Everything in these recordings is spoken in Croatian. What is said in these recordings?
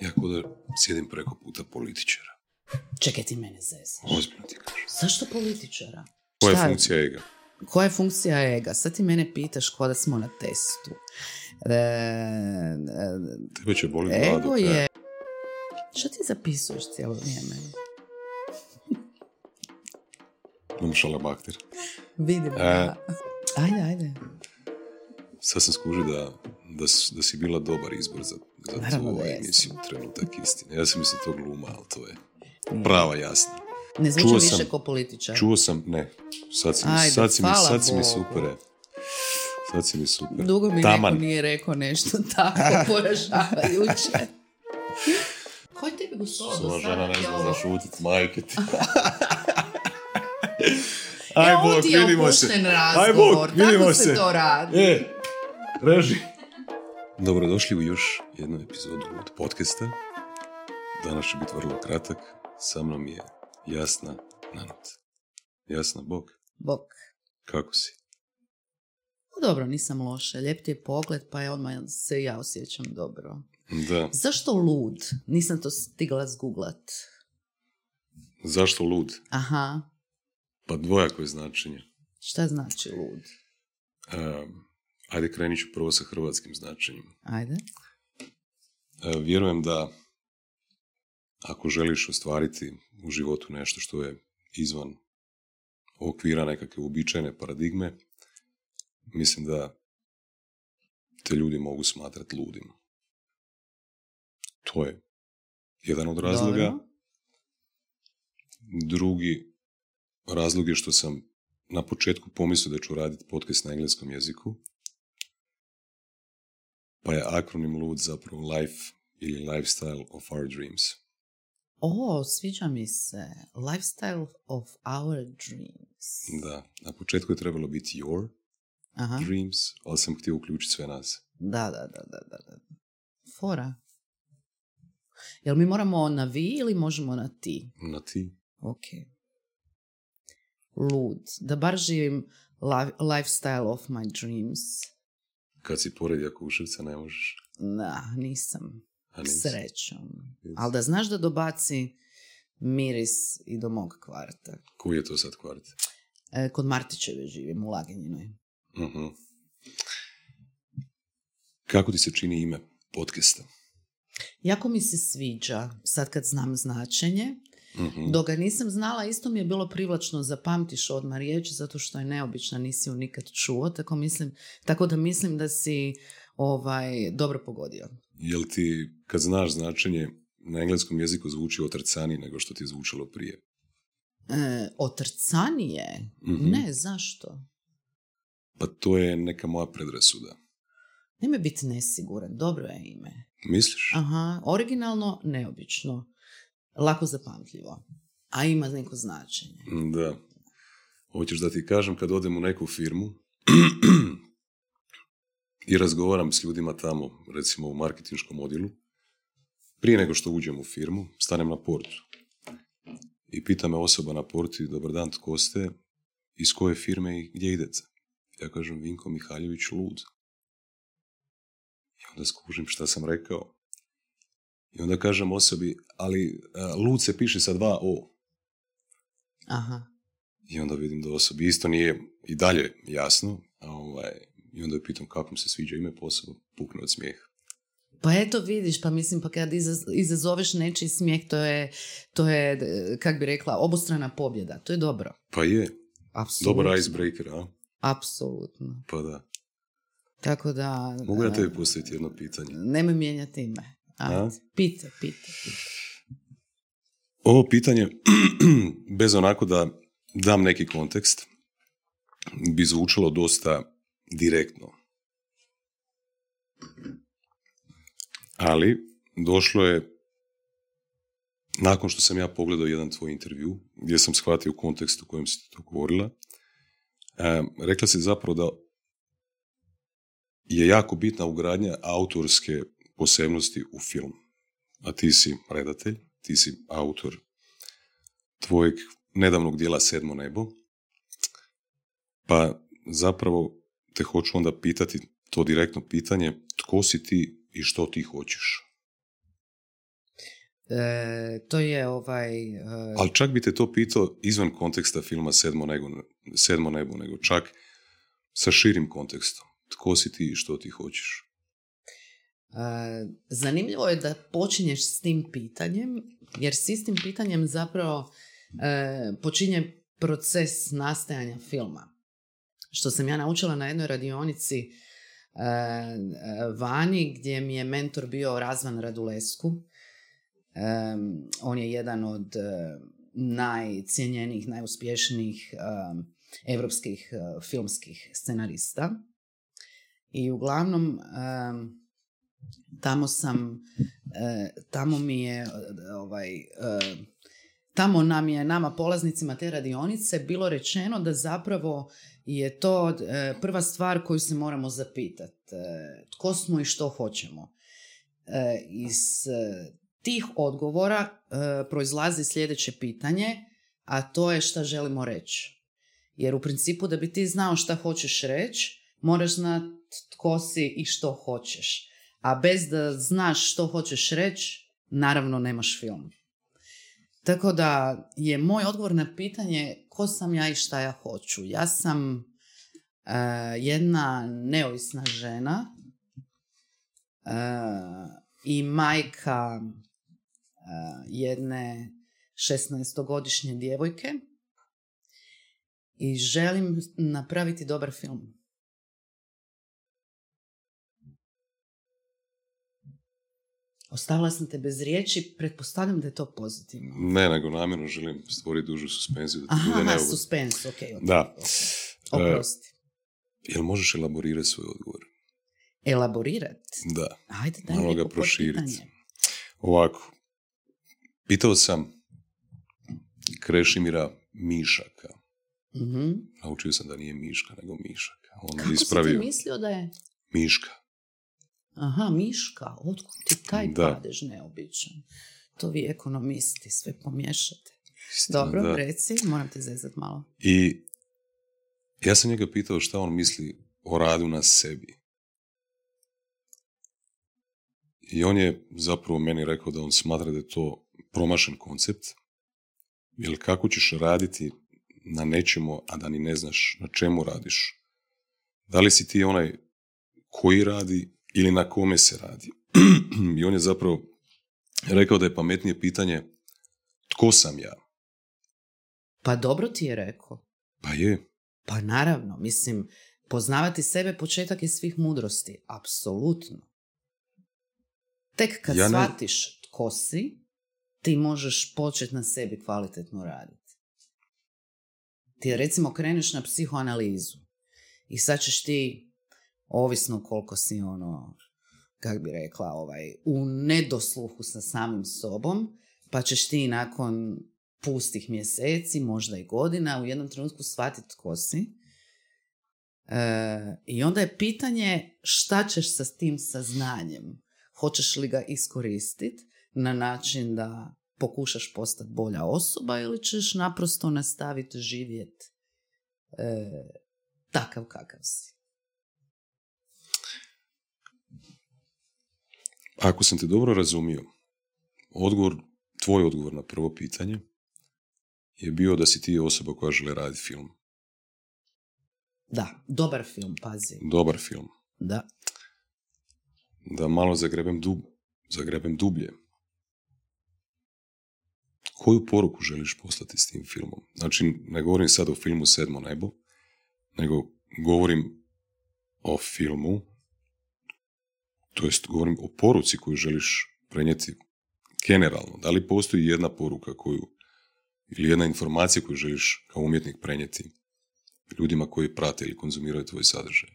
Ja da sjedim preko puta političara. Čekaj, ti mene zezaš. Ozbiljno ti kažem. Zašto političara? Koja je Šta funkcija ega? Koja je funkcija ega? Sad ti mene pitaš ko da smo na testu. E, e, Tebe će boli ego je... Što ti zapisuješ cijelo vrijeme? Imam šalabakter. Vidim. E. da. Ajde, ajde. Sad sam skužio da, da, da si bila dobar izbor za, za Naravno tu da jesam. emisiju Trenutak istine. Ja sam mislio to gluma, ali to je prava jasna. Ne zvuči Čuo više sam- ko političar. Čuo sam, ne, sad si mi, Ajde, sad si mi, sad si mi super. e. Sad si mi super. Dugo mi Taman. neko nije rekao nešto tako poražavajuće. Ko je tebi gostovao do sada? žena ne zna zašutit, majke ti. E, Aj ti je vidimo se. Aj razgovor, vidimo tako se. se to radi. E, reži. Dobrodošli u još jednu epizodu od podcasta. Danas će biti vrlo kratak. Sa mnom je Jasna Nanot. Jasna, Bog, Bok. kako si? Pa Dobro, nisam loša. Lijep ti je pogled, pa je odmah se ja osjećam dobro. Da, Zašto lud? Nisam to stigla zgooglat. zašto lud? Aha, Pa dvojako je značenje. šta znači lud? Um, ajde krenit ću prvo sa hrvatskim značenjem. Ajde. E, vjerujem da ako želiš ostvariti u životu nešto što je izvan okvira nekakve uobičajene paradigme, mislim da te ljudi mogu smatrati ludim. To je jedan od razloga. Dobro. Drugi razlog je što sam na početku pomislio da ću raditi podcast na engleskom jeziku. Pa je akronim LUD zapravo Life ili Lifestyle of Our Dreams. O, sviđa mi se. Lifestyle of our dreams. Da, na početku je trebalo biti Your Aha. Dreams, ali sam htio uključiti sve nas. Da, da, da, da, da. da. Fora. Jel mi moramo na vi ili možemo na ti? Na ti. Ok. Lud. Da bar živim li- lifestyle of my dreams. Kad si pored Jakuševca ne možeš. Da, nisam. A nisi. Srećom. Ali da znaš da dobaci miris i do mog kvarta. Koji je to sad kvart? E, kod Martićeve živim u Laginjinoj. Mhm. Kako ti se čini ime podcasta? Jako mi se sviđa, sad kad znam značenje. Mhm. Dok ga nisam znala, isto mi je bilo privlačno zapamtiš odmah riječ, zato što je neobična, nisi ju nikad čuo, tako, mislim, tako da mislim da si ovaj, dobro pogodio. Jel ti, kad znaš značenje, na engleskom jeziku zvuči otrcani nego što ti je zvučalo prije? E, otrcanije? Mhm. Ne, zašto? Pa to je neka moja predrasuda. Nemoj biti nesiguran, dobro je ime. Misliš? Aha, originalno, neobično, lako zapamtljivo, a ima neko značenje. Da. Hoćeš da ti kažem kad odem u neku firmu i razgovaram s ljudima tamo, recimo u marketinškom odjelu, prije nego što uđem u firmu, stanem na portu. I pita me osoba na porti, dobar dan, tko ste, iz koje firme i gdje idete? Ja kažem, Vinko Mihaljević Lud. I onda skužim šta sam rekao. I onda kažem osobi, ali a, Lud se piše sa dva O. Aha, I onda vidim da osobi isto nije i dalje jasno. A ovaj, I onda je pitam kako mi se sviđa ime posao, pukne od smijeha. Pa eto vidiš, pa mislim pa kad izaz- izazoveš nečiji smijeh, to je, to je, e, kak bi rekla, obostrana pobjeda. To je dobro. Pa je, Apsolutno. dobar icebreaker, a? Apsolutno. Pa da. Tako da... Mogu ja e, tebi postaviti jedno pitanje? Nemoj mijenjati ime. Ajde. A? Pite, pite, pite. Ovo pitanje, bez onako da dam neki kontekst, bi zvučalo dosta direktno. Ali, došlo je, nakon što sam ja pogledao jedan tvoj intervju, gdje sam shvatio kontekst u kojem si to govorila, e, rekla si zapravo da je jako bitna ugradnja autorske posebnosti u film. A ti si redatelj, ti si autor tvojeg nedavnog dijela Sedmo nebo, pa zapravo te hoću onda pitati to direktno pitanje, tko si ti i što ti hoćeš? E, to je ovaj... e, Ali čak bi te to pitao izvan konteksta filma Sedmo nebo, Sedmo nebo, nego čak sa širim kontekstom. Tko si ti i što ti hoćeš? E, zanimljivo je da počinješ s tim pitanjem, jer s istim pitanjem zapravo e, počinje proces nastajanja filma. Što sam ja naučila na jednoj radionici e, vani gdje mi je mentor bio Razvan Radulesku. On je jedan od najcijenjenijih, najuspješnijih europskih filmskih scenarista. I uglavnom tamo sam, e, tamo mi je e, ovaj, e, tamo nam je, nama polaznicima te radionice bilo rečeno da zapravo je to prva stvar koju se moramo zapitati. tko smo i što hoćemo. Iz tih odgovora proizlazi sljedeće pitanje, a to je šta želimo reći. Jer u principu da bi ti znao šta hoćeš reći, moraš znati tko si i što hoćeš. A bez da znaš što hoćeš reći, naravno nemaš film. Tako da je moj odgovor na pitanje ko sam ja i šta ja hoću. Ja sam e, jedna neovisna žena e, i majka e, jedne 16-godišnje djevojke i želim napraviti dobar film. Ostavila sam te bez riječi, pretpostavljam da je to pozitivno. Ne, nego namjerno želim stvoriti dužu suspenziju da ti Aha, bude suspens, ok. Da. ok. E, Oprosti. Jel možeš elaborirati svoj odgovor? Elaborirati? Da. Ajde, daj Malo ga proširiti. Ovako. Pitao sam Krešimira Mišaka. Mhm. Naučio sam da nije Miška, nego Mišaka. On Kako si ispravio ti mislio da je... Miška. Aha, Miška, otkud ti taj Da. padež neobičan? To vi ekonomisti sve pomiješate. Istina, Dobro, da. reci, moram te zezat malo. I ja sam njega pitao šta on misli o radu na sebi. I on je zapravo meni rekao da on smatra da je to promašen koncept. Jer kako ćeš raditi na nečemu, a da ni ne znaš na čemu radiš? Da li si ti onaj koji radi ili na kome se radi? I on je zapravo rekao da je pametnije pitanje tko sam ja? Pa dobro ti je rekao. Pa je, Pa naravno, mislim, poznavati sebe početak je svih mudrosti. Apsolutno. Tek kad Ja ne- shvatiš tko si, ti možeš početi na sebi kvalitetno raditi. Ti recimo kreneš na psihoanalizu i sad ćeš ti, ovisno koliko si ono, kak bi rekla, ovaj, u nedosluhu sa samim sobom, pa ćeš ti nakon pustih mjeseci, možda i godina, u jednom trenutku shvatiti tko si. E, I onda je pitanje šta ćeš sa tim saznanjem. Hoćeš li ga iskoristiti na način da pokušaš postati bolja osoba ili ćeš naprosto nastaviti živjeti e, takav kakav si. Ako sam te dobro razumio, odgovor, tvoj odgovor na prvo pitanje je bio da si ti osoba koja žele raditi film. Da, dobar film, pazi. Dobar film. Da. Da malo zagrebem, dub, zagrebem dublje. Koju poruku želiš poslati s tim filmom? Znači, ne govorim sad o filmu Sedmo nebo, nego govorim o filmu, to jest govorim o poruci koju želiš prenijeti generalno. Da li postoji jedna poruka koju, ili jedna informacija koju želiš kao umjetnik prenijeti ljudima koji prate ili konzumiraju tvoj sadržaj?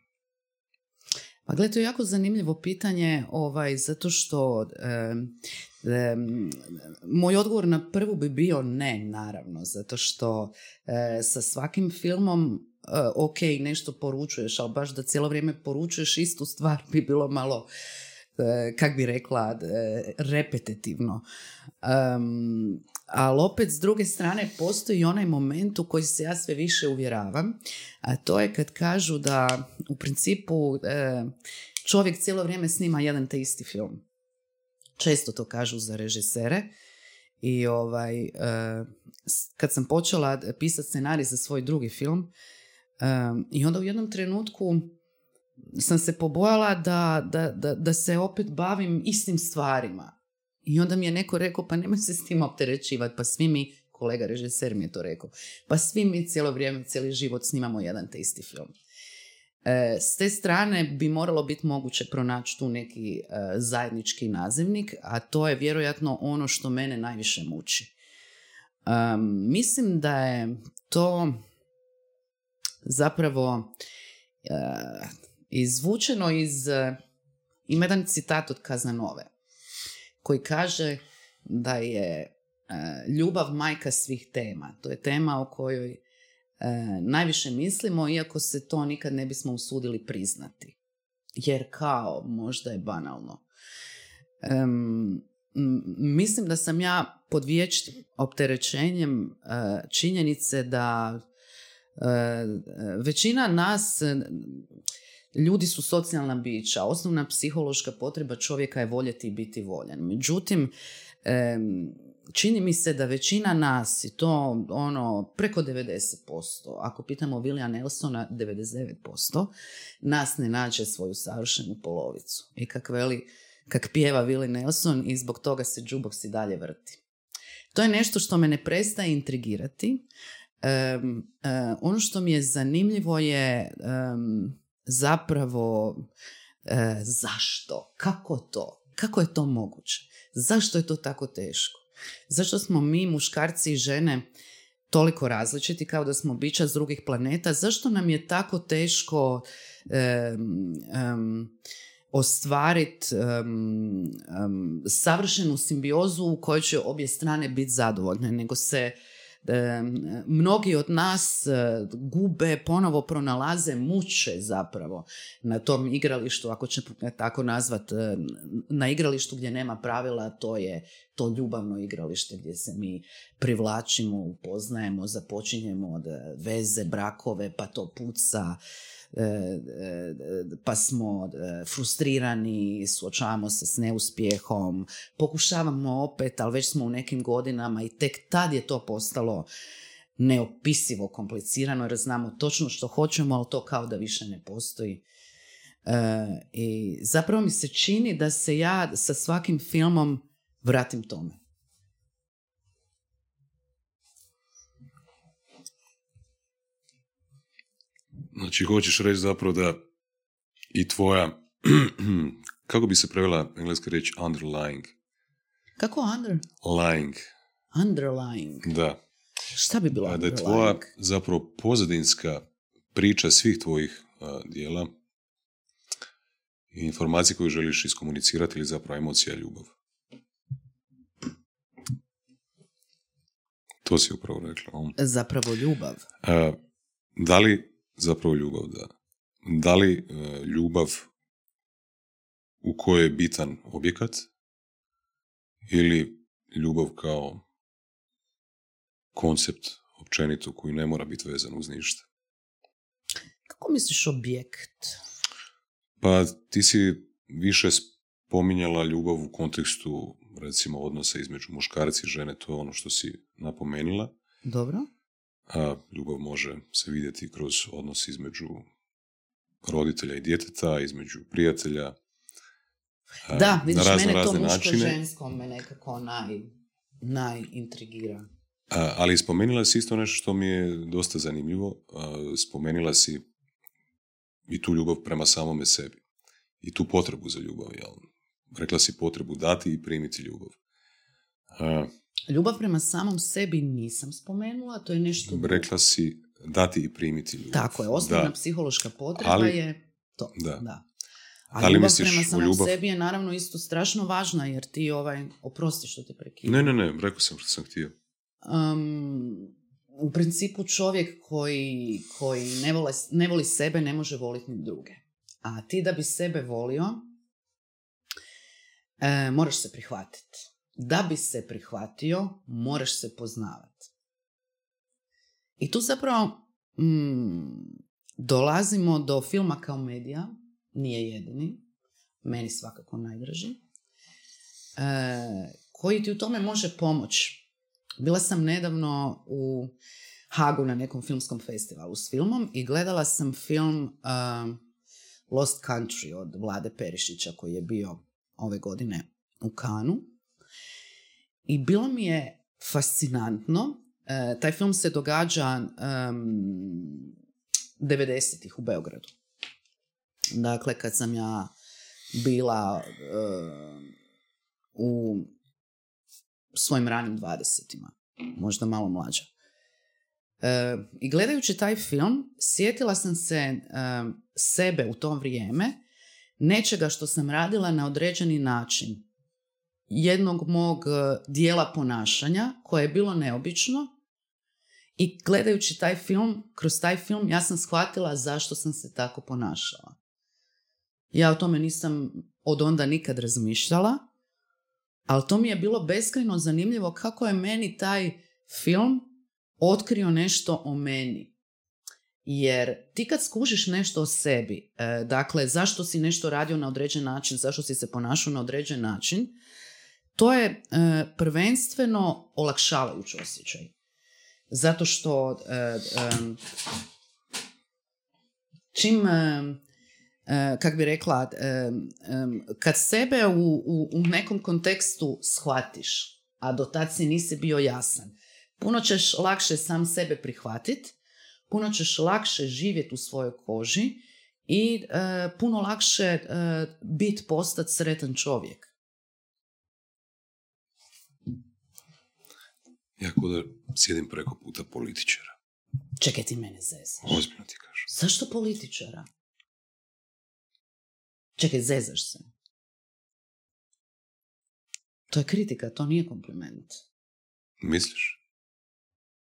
Pa gledaj, to je jako zanimljivo pitanje, ovaj, zato što em, em, moj odgovor na prvu bi bio ne, naravno, zato što e, sa svakim filmom e, ok, nešto poručuješ, ali baš da cijelo vrijeme poručuješ istu stvar bi bilo malo, e, kak bi rekla, e, repetitivno. Em, ali opet s druge strane postoji onaj moment u koji se ja sve više uvjeravam, a to je kad kažu da u principu e, čovjek cijelo vrijeme snima jedan te isti film. Često to kažu za režisere I ovaj, e, kad sam počela pisati scenarij za svoj drugi film, e, i onda u jednom trenutku sam se pobojala da, da, da, da se opet bavim istim stvarima. I onda mi je neko rekao, pa nemoj se s tim opterećivati, pa svi mi, kolega režiser mi je to rekao, pa svi mi cijelo vrijeme, cijeli život snimamo jedan te isti film. E, s te strane bi moralo biti moguće pronaći tu neki e, zajednički nazivnik, a to je vjerojatno ono što mene najviše muči. mislim da je to zapravo e, izvučeno iz... Ima jedan citat od Kazanove koji kaže da je ljubav majka svih tema. To je tema o kojoj najviše mislimo, iako se to nikad ne bismo usudili priznati. Jer kao, možda je banalno. mislim da sam ja pod vječnim opterećenjem činjenice da većina nas ljudi su socijalna bića. Osnovna psihološka potreba čovjeka je voljeti i biti voljen. Međutim, čini mi se da većina nas, i to ono preko 90%, ako pitamo Vilija Nelsona 99%, nas ne nađe svoju savršenu polovicu. I kak veli, kak pjeva Vili Nelson i zbog toga se džuboks i dalje vrti. To je nešto što me ne prestaje intrigirati. Um, ono što mi je zanimljivo je zapravo e, zašto, kako to, kako je to moguće, zašto je to tako teško. Zašto smo mi, muškarci i žene, toliko različiti kao da smo bića s drugih planeta? Zašto nam je tako teško um, ostvariti savršenu simbiozu u kojoj će obje strane biti zadovoljne, nego se mnogi od nas e, gube, ponovo pronalaze, muče zapravo na tom igralištu, ako ćemo tako nazvat, e, na igralištu gdje nema pravila, to je to ljubavno igralište gdje se mi privlačimo, upoznajemo, započinjemo od veze, brakove, pa to puca, E, e, pa smo e, frustrirani, suočavamo se s neuspjehom, pokušavamo opet, ali već smo u nekim godinama i tek tad je to postalo neopisivo komplicirano jer znamo točno što hoćemo, ali to kao da više ne postoji. I zapravo mi se čini da se ja sa svakim filmom vratim tome. Znači, hoćeš reći zapravo da i tvoja, kako bi se prevela engleska riječ underlying? Kako under? Lying. Underlying. Da. Šta bi bilo Da je tvoja zapravo pozadinska priča svih tvojih uh, dijela i informacije koju želiš iskomunicirati ili zapravo emocija ljubav. To si upravo rekla. Zapravo ljubav. Uh, da li zapravo ljubav, da. Da li e, ljubav u kojoj je bitan objekat ili ljubav kao koncept općenito koji ne mora biti vezan uz ništa. Kako misliš objekt? Pa ti si više spominjala ljubav u kontekstu recimo odnosa između muškarci i žene, to je ono što si napomenula. Dobro a ljubav može se vidjeti kroz odnos između roditelja i djeteta, između prijatelja. Da, vidiš, na mene to muško-žensko me nekako naj, najintrigira. ali spomenula si isto nešto što mi je dosta zanimljivo. spomenula si i tu ljubav prema samome sebi. I tu potrebu za ljubav. Jel? Rekla si potrebu dati i primiti ljubav. Ljubav prema samom sebi nisam spomenula, to je nešto... Rekla si dati i primiti ljubav. Tako je, osnovna psihološka potreba Ali, je to. Da. da. A da li ljubav prema samom ljubav... sebi je naravno isto strašno važna, jer ti ovaj, oprosti što te prekidam. Ne, ne, ne, rekao sam što sam htio. Um, u principu čovjek koji, koji ne, vole, ne voli sebe ne može voliti ni druge. A ti da bi sebe volio, e, moraš se prihvatiti da bi se prihvatio, moraš se poznavati. I tu zapravo mm, dolazimo do filma kao medija, nije jedini, meni svakako najdraži, e, koji ti u tome može pomoći. Bila sam nedavno u Hagu na nekom filmskom festivalu s filmom i gledala sam film uh, Lost Country od Vlade Perišića koji je bio ove godine u Kanu. I bilo mi je fascinantno. E, taj film se događa um, 90-ih u Beogradu. Dakle, kad sam ja bila u svojim ranim dvadesetima, možda malo mlađa. E, I gledajući taj film, sjetila sam se sebe u to vrijeme, nečega što sam radila na određeni način. Jednog mog e, dijela ponašanja koje je bilo neobično i gledajući taj film, kroz taj film ja sam shvatila zašto sam se tako ponašala. Ja o tome nisam od onda nikad razmišljala, ali to mi je bilo beskrajno zanimljivo kako je meni taj film otkrio nešto o meni. Jer ti kad skužiš nešto o sebi, e, dakle zašto si nešto radio na određen način, zašto si se ponašao na određen način, to je e, prvenstveno olakšavajući osjećaj. Zato što e, čim E, kak bi rekla, e, kad sebe u, u, u nekom kontekstu shvatiš, a do tad si nisi bio jasan, puno ćeš lakše sam sebe prihvatiti, puno ćeš lakše živjeti u svojoj koži i e, puno lakše biti postati sretan čovjek. Ja da sjedim preko puta političara. Čekaj ti mene zezaš. Ozbiljno ti kažem. Zašto političara? Čekaj, zezaš se. To je kritika, to nije kompliment. Misliš?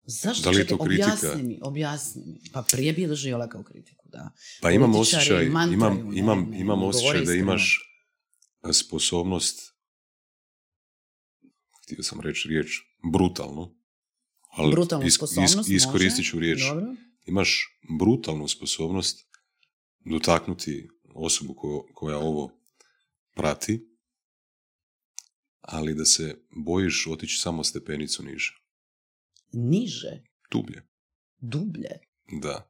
Zašto? Da li je to kritika? Objasni mi, objasni mi. Pa prije bi je doživjela kao kritiku, da. Pa imam osjećaj, imam, imam, imam osjećaj da imaš sposobnost, htio sam reći riječ, brutalno, ali brutalnu is, sposobnost, iskoristit ću riječ. Dobro. Imaš brutalnu sposobnost dotaknuti osobu ko, koja ovo prati, ali da se bojiš otići samo stepenicu niže. Niže? Dublje. Dublje? Da.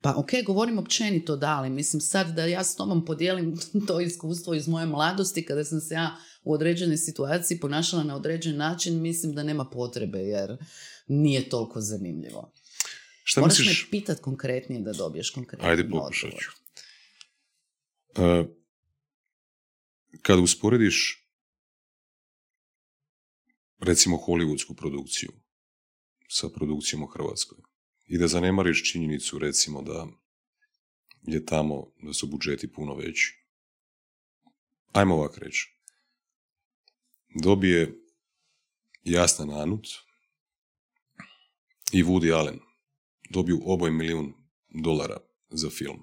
Pa ok, govorim općenito da, ali mislim sad da ja s tobom podijelim to iskustvo iz moje mladosti kada sam se ja u određenoj situaciji ponašala na određen način, mislim da nema potrebe jer nije toliko zanimljivo. Šta Moraš misliš? me pitat konkretnije da dobiješ konkretno Ajde, pokušat ću. E, kad usporediš recimo hollywoodsku produkciju sa produkcijom u Hrvatskoj i da zanemariš činjenicu recimo da je tamo, da su budžeti puno veći. Ajmo ovak reći. Dobije Jasna Nanut i Woody Allen dobiju oboj milijun dolara za film.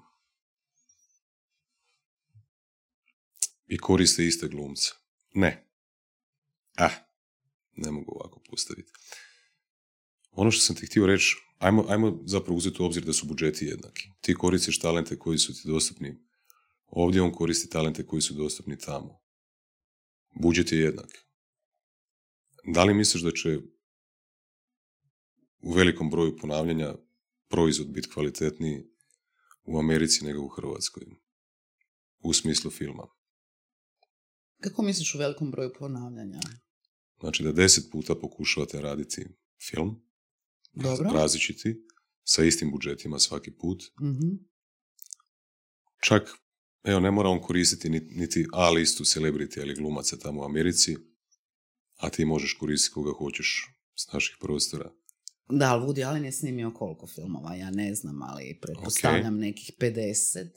i koriste iste glumce. Ne. Ah, ne mogu ovako postaviti. Ono što sam ti htio reći, ajmo, ajmo zapravo uzeti u obzir da su budžeti jednaki. Ti koristiš talente koji su ti dostupni ovdje, on koristi talente koji su dostupni tamo. Budžet je jednak. Da li misliš da će u velikom broju ponavljanja proizvod biti kvalitetniji u Americi nego u Hrvatskoj? U smislu filma. Kako misliš u velikom broju ponavljanja? Znači da deset puta pokušavate raditi film, Dobro. različiti, sa istim budžetima svaki put. mm Čak, evo, ne mora on koristiti niti A listu celebrity ili glumaca tamo u Americi, a ti možeš koristiti koga hoćeš s naših prostora. Da, ali Woody Allen je snimio koliko filmova, ja ne znam, ali pretpostavljam nekih 50.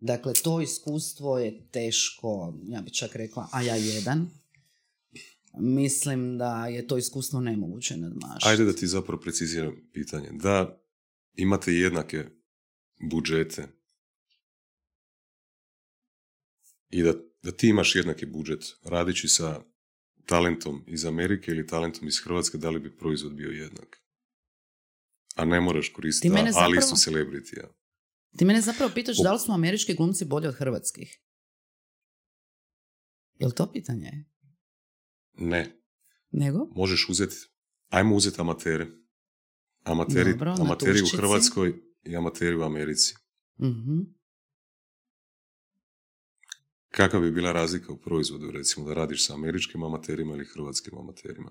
Dakle, to iskustvo je teško, ja bih čak rekla, a ja jedan. Mislim da je to iskustvo nemoguće nadmašiti. Ajde da ti zapravo preciziram pitanje. Da imate jednake budžete i da, da ti imaš jednaki budžet radići sa talentom iz Amerike ili talentom iz Hrvatske, da li bi proizvod bio jednak? A ne moraš koristiti zapravo... a listu celebritija. Ti mene zapravo pitaš da li su američki glumci bolji od hrvatskih? Je li to pitanje? Ne. Nego? Možeš uzeti, ajmo uzeti amatere. Amateri, Dobro, amateri u. Hrvatskoj i amateri u Americi. Mhm. Kakva bi bila razlika u proizvodu, recimo, da radiš sa američkim amaterima ili hrvatskim amaterima?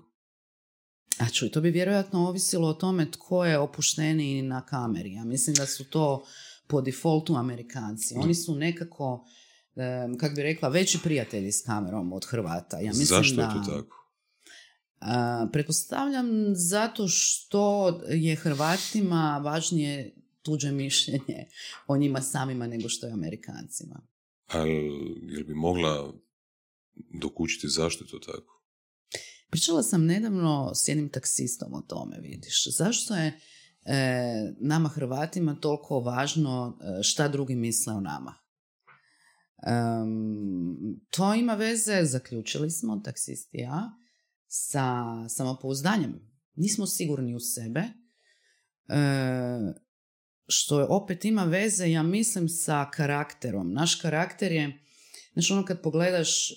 A čuj, to bi vjerojatno ovisilo o tome tko je opušteniji na kameri. Ja mislim da su to po defaultu Amerikanci. Oni su nekako, kak bi rekla, veći prijatelji s kamerom od Hrvata. Ja mislim Zašto da, je to tako? A, pretpostavljam zato što je Hrvatima važnije tuđe mišljenje o njima samima nego što je Amerikancima. Ali, jel bi mogla dokučiti zašto je to tako? Pričala sam nedavno s jednim taksistom o tome, vidiš. Zašto je e, nama Hrvatima toliko važno e, šta drugi misle o nama? Em, to ima veze, zaključili smo, taksisti i ja, sa samopouzdanjem. Nismo sigurni u sebe, e, što opet ima veze, ja mislim, sa karakterom. Naš karakter je, znači ono kad pogledaš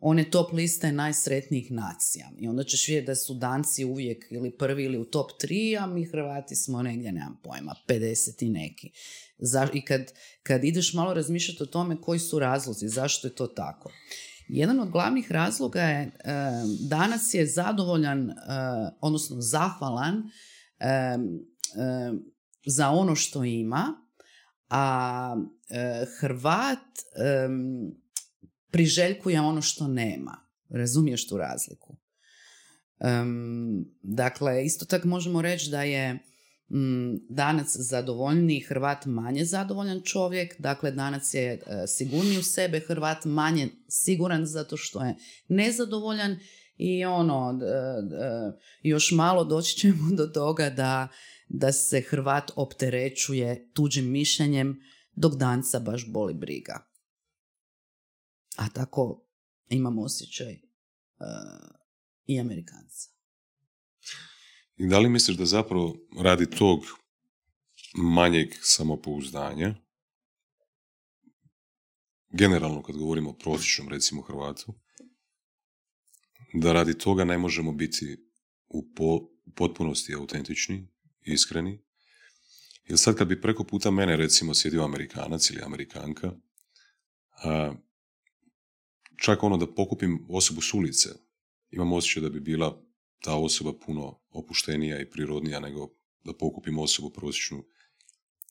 one top liste najsretnijih nacija i onda ćeš vidjeti da su Danci uvijek ili prvi ili u top 3, a mi Hrvati smo negdje, nemam pojma, 50 i neki. Za, I kad, kad ideš malo razmišljati o tome koji su razlozi, zašto je to tako. Jedan od glavnih razloga je danas je zadovoljan, odnosno zahvalan za ono što ima, a e, Hrvat priželjkuje ono što nema. Razumiješ tu razliku? Dakle, isto tako možemo reći da je mm, danas zadovoljniji Hrvat manje zadovoljan čovjek, dakle danas je e, sigurniji u sebe, Hrvat manje siguran zato što je nezadovoljan i ono, još malo doći ćemo do toga da, da se Hrvat opterećuje tuđim mišljenjem dok danca baš boli briga. A tako imam osjećaj e, i Amerikanca. I da li misliš da zapravo radi tog manjeg samopouzdanja, generalno kad govorimo o prosječnom recimo Hrvatu, da radi toga ne možemo biti u po, u potpunosti autentični, iskreni. Jer sad kad bi preko puta mene recimo sjedio Amerikanac ili Amerikanka, a, čak ono da pokupim osobu s ulice, imam osjećaj da bi bila ta osoba puno opuštenija i prirodnija nego da pokupim osobu prosječnu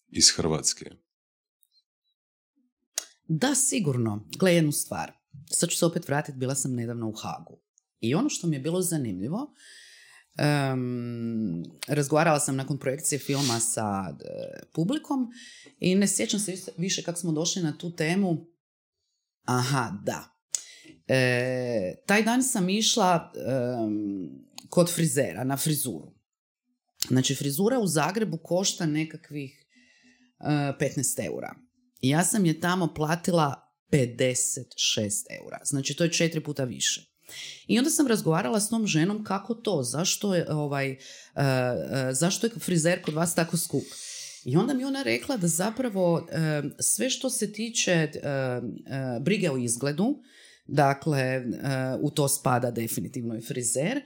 iz Hrvatske. Da, sigurno. Gle jednu stvar. Sad ću se opet vratiti, bila sam nedavno u Hagu. I ono što mi je bilo zanimljivo, em, razgovarala sam nakon projekcije filma sa e, publikom i ne sjećam se više kako smo došli na tu temu. Aha, da. E, taj dan sam išla em, kod frizera na frizuru. Znači, frizura u Zagrebu košta nekakvih e, 15 eura. Ja sam je tamo platila 56 eura. Znači, to je četiri puta više. I onda sam razgovarala s tom ženom kako to, zašto je, ovaj, e, e, zašto je frizer kod vas tako skup. I onda mi ona rekla da zapravo e, sve što se tiče brige o izgledu, dakle u to spada definitivno i frizer,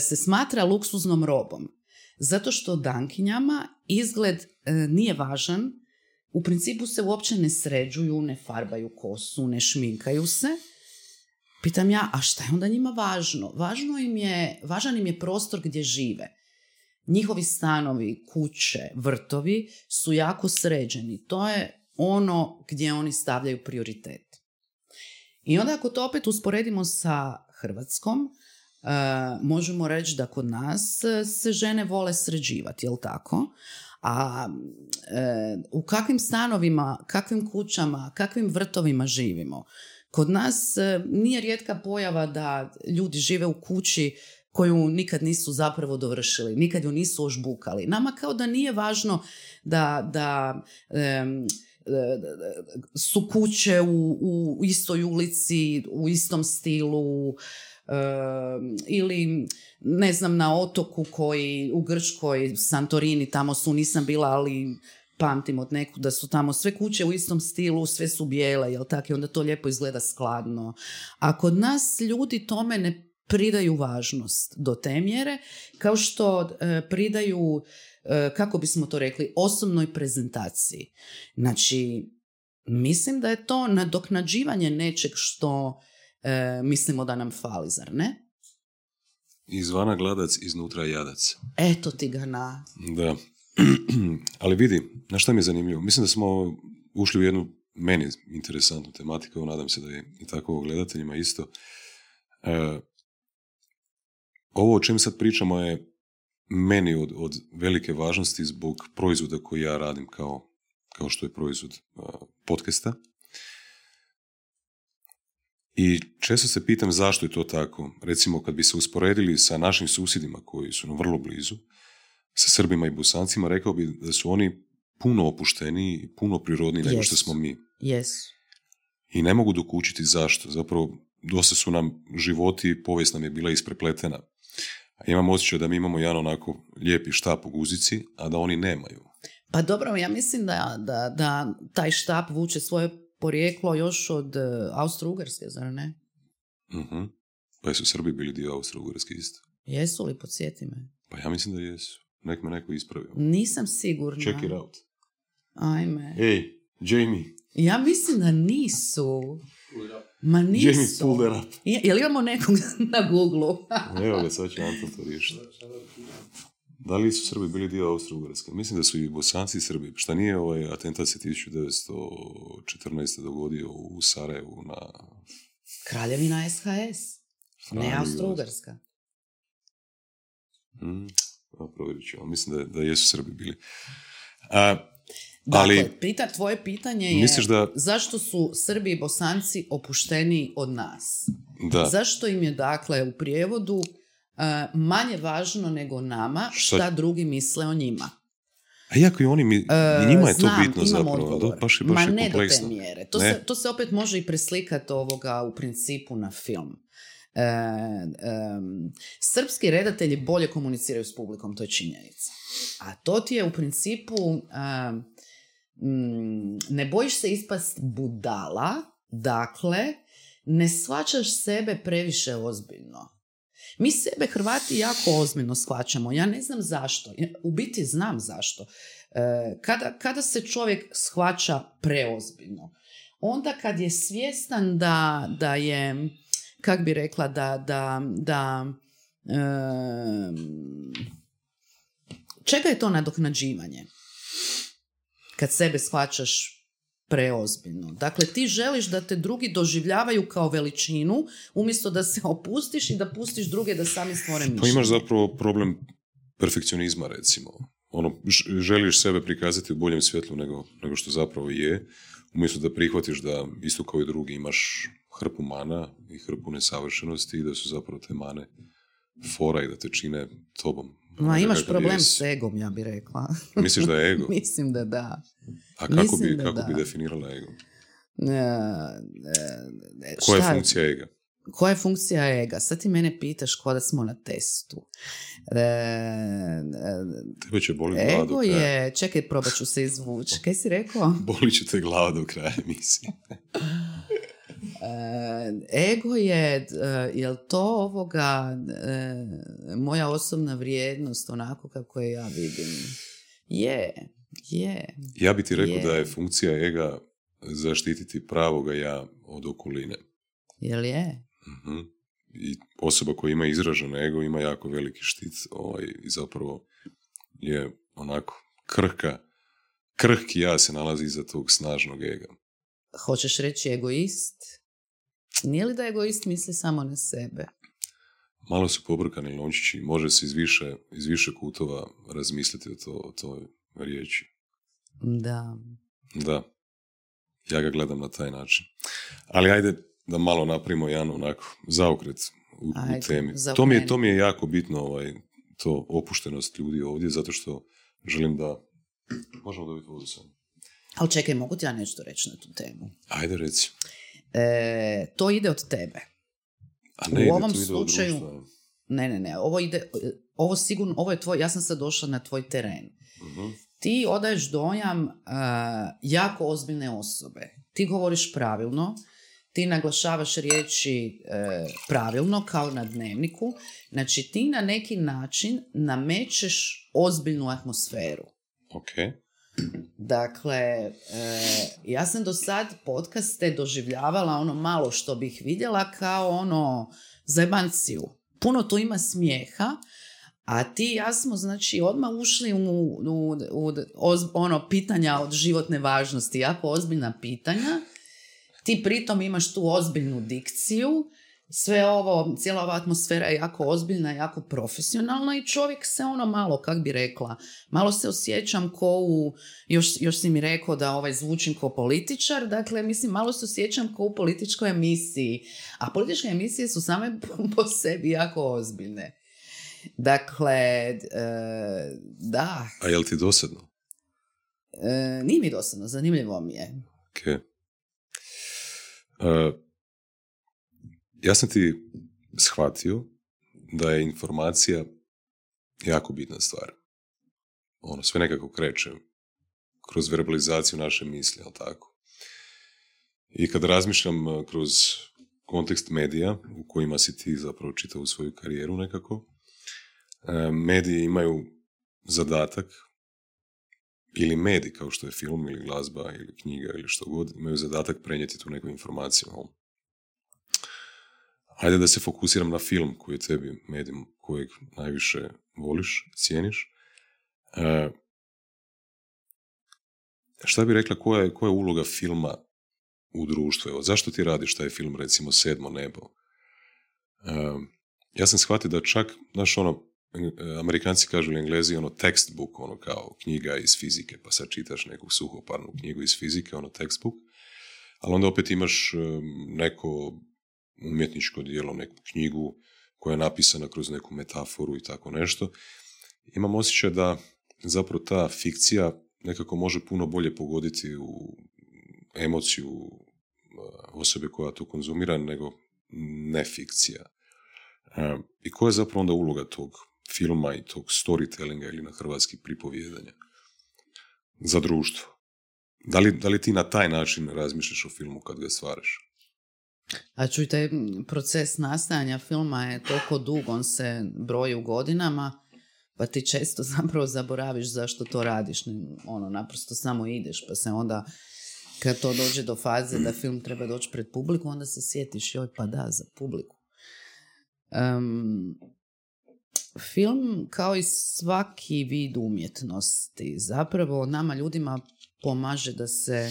se smatra luksuznom robom. Zato što dankinjama izgled nije važan, u principu se uopće ne sređuju, ne farbaju kosu, ne šminkaju se. Pitam ja, a šta je onda njima važno? Važno im je, važan im je prostor gdje žive. Njihovi stanovi, kuće, vrtovi su jako sređeni. To je ono gdje oni stavljaju prioritet. I onda ako to opet usporedimo sa Hrvatskom, e, možemo reći da kod nas se žene vole sređivati, jel tako? A e, u kakvim stanovima, kakvim kućama, kakvim vrtovima živimo? Kod nas e, nije rijetka pojava da ljudi žive u kući koju nikad nisu zapravo dovršili, nikad ju nisu ožbukali. Nama kao da nije važno da, da e, su kuće u, u istoj ulici, u istom stilu, em, ili ne znam na otoku koji u Grčkoj, Santorini, tamo su nisam bila, ali pamtim od neku da su tamo sve kuće u istom stilu, sve su bijele, jel tako? I onda to lijepo izgleda skladno. A kod nas ljudi tome ne pridaju važnost do te mjere, kao što e, pridaju, e, kako bismo to rekli, osobnoj prezentaciji. Znači, mislim da je to nadoknađivanje nečeg što e, mislimo da nam fali, zar ne? Izvana gladac, iznutra jadac. Eto ti ga na... Da. Ali vidi, na šta mi je zanimljivo? Mislim da smo ušli u jednu meni interesantnu tematiku, nadam se da je i tako gledateljima isto. E, ovo o čem sad pričamo je meni od, od velike važnosti zbog proizvoda koji ja radim kao, kao što je proizvod podcasta. I često se pitam zašto je to tako. Recimo, kad bi se usporedili sa našim susjedima koji su nam vrlo blizu, sa Srbima i Bosancima, rekao bi da su oni puno opušteniji i puno prirodniji nego što smo mi. Yes. I ne mogu dokučiti zašto. Zapravo, dosta su nam životi, povijest nam je bila isprepletena. Imam osjećaj da mi imamo jedan onako lijepi štap u guzici, a da oni nemaju. Pa dobro, ja mislim da, da, da taj štap vuče svoje porijeklo još od uh, Austro-Ugarske, zar ne? uh Pa su Srbi bili dio Austro-Ugarske isto? Jesu li, podsjeti me? Pa ja mislim da jesu. Nek me neko ispravio. Nisam sigurna. Check it out. Ajme. Ej, Jamie. Ja mislim da nisu. Ma nisu. Jamie, pull that up. Jel imamo nekog na Google? Evo ga, sad će Anton to riješiti. Da li su Srbi bili dio Austro-Ugarske? Mislim da su i Bosanci i Srbi. Šta nije ovaj atentat se 1914. dogodio u Sarajevu na... Kraljevina SHS. Ne Austro-Ugarska. Hmm, provjerit ću. Mislim da, da jesu Srbi bili. A, ali, dakle, pita, tvoje pitanje je misliš da... zašto su Srbi i Bosanci opušteniji od nas? Da. Zašto im je, dakle, u prijevodu manje važno nego nama šta, drugi misle o njima. A iako i oni mi, njima je to bitno zapravo. Da, baš, baš Ma ne do te mjere. To se, to se opet može i preslikati ovoga u principu na film. E, srpski redatelji bolje komuniciraju s publikom, to je činjenica. A to ti je u principu ne bojiš se ispast budala, dakle ne shvaćaš sebe previše ozbiljno. Mi sebe Hrvati jako ozbiljno shvaćamo. Ja ne znam zašto. U biti znam zašto. E, kada, kada se čovjek shvaća preozbiljno? Onda kad je svjestan da, da je, kak bi rekla, da, da, da čega je to nadoknađivanje? Kad sebe shvaćaš preozbiljno. Dakle, ti želiš da te drugi doživljavaju kao veličinu, umjesto da se opustiš i da pustiš druge da sami stvore mišljenje. Pa imaš zapravo problem perfekcionizma, recimo. Ono, želiš sebe prikazati u boljem svjetlu nego, nego što zapravo je, umjesto da prihvatiš da isto kao i drugi imaš hrpu mana i hrpu nesavršenosti i da su zapravo te mane fora i da te čine tobom. Ma imaš problem s egom, ja bih rekla. Misliš da je ego? Mislim da da. A kako, bi, kako bi definirala ego? E, e, Koja je funkcija ega? Koja je funkcija ega? Sad ti mene pitaš ko da smo na testu. E, e Tebe će boli glava do kraja. je, čekaj, probat ću se izvući. Kaj si rekao? Boli će te glava do kraja emisije. E, ego je, e, jel to ovoga e, moja osobna vrijednost onako kako je ja vidim? Je, je. Ja bi ti rekao da je funkcija ega zaštititi pravoga ja od okoline. Jel je? uh I osoba koja ima izražen ego ima jako veliki štit ovaj, i zapravo je onako krhka, krhki ja se nalazi iza tog snažnog ega. Hoćeš reći egoist? Nije li da egoist misli samo na sebe? Malo su pobrkani lončići, može se iz više, iz više kutova razmisliti o, to, o toj riječi. Da. Da. Ja ga gledam na taj način. Ali ajde da malo napravimo jedan onako zaokret u, ajde, u temi. To mi, je, to mi je jako bitno, ovaj, to opuštenost ljudi ovdje, zato što želim da... Možemo dobiti vodu sam. Ali čekaj, mogu ti ja nešto reći na tu temu? Ajde, reci. E, to ide od tebe. A ne u ovom slučaju... ne, ne, ne. Ovo ide, ovo sigurno, ovo je tvoj, ja sam sad došla na tvoj teren. uh ti odaješ dojam jako ozbiljne osobe. Ti govoriš pravilno, ti naglašavaš riječi e, pravilno kao na dnevniku. Znači ti na neki način namećeš ozbiljnu atmosferu. Ok. Dakle, e, ja sam do sad podcaste doživljavala ono malo što bih vidjela kao ono zajebanciju. Puno tu ima smijeha, a ti ja smo znači odmah ušli u, u, u ono pitanja od životne važnosti, jako ozbiljna pitanja. Ti pritom imaš tu ozbiljnu dikciju, sve ovo, cijela ova atmosfera je jako ozbiljna, jako profesionalna i čovjek se ono malo, kak bi rekla, malo se osjećam ko u, još, još si mi rekao da ovaj zvučim ko političar, dakle mislim malo se osjećam ko u političkoj emisiji, a političke emisije su same po sebi jako ozbiljne. Dakle, e, da. A je li ti dosadno? E, nije mi dosadno, zanimljivo mi je. Ok. E, ja sam ti shvatio da je informacija jako bitna stvar. Ono, sve nekako kreće kroz verbalizaciju naše misli, ali tako? I kad razmišljam kroz kontekst medija u kojima si ti zapravo čitao svoju karijeru nekako, E, mediji imaju zadatak ili mediji kao što je film ili glazba ili knjiga ili što god, imaju zadatak prenijeti tu neku informaciju. Hajde da se fokusiram na film koji je tebi medij kojeg najviše voliš, cijeniš. E, šta bi rekla, koja je, koja je uloga filma u društvu? Evo, zašto ti radiš taj film, recimo, Sedmo nebo? E, ja sam shvatio da čak, znaš, ono, Amerikanci kažu englezi ono textbook, ono kao knjiga iz fizike, pa sad čitaš neku suhoparnu knjigu iz fizike, ono textbook, ali onda opet imaš neko umjetničko dijelo, neku knjigu koja je napisana kroz neku metaforu i tako nešto. Imam osjećaj da zapravo ta fikcija nekako može puno bolje pogoditi u emociju osobe koja to konzumira nego ne fikcija. I koja je zapravo onda uloga tog filma i tog storytellinga ili na hrvatski pripovjedanja za društvo. Da li, da li ti na taj način razmišljaš o filmu kad ga stvaraš? A čujte, proces nastajanja filma je toliko dug, on se broji u godinama, pa ti često zapravo zaboraviš zašto to radiš. Ono, naprosto samo ideš, pa se onda kad to dođe do faze da film treba doći pred publiku, onda se sjetiš, joj pa da, za publiku. Um, film kao i svaki vid umjetnosti zapravo nama ljudima pomaže da se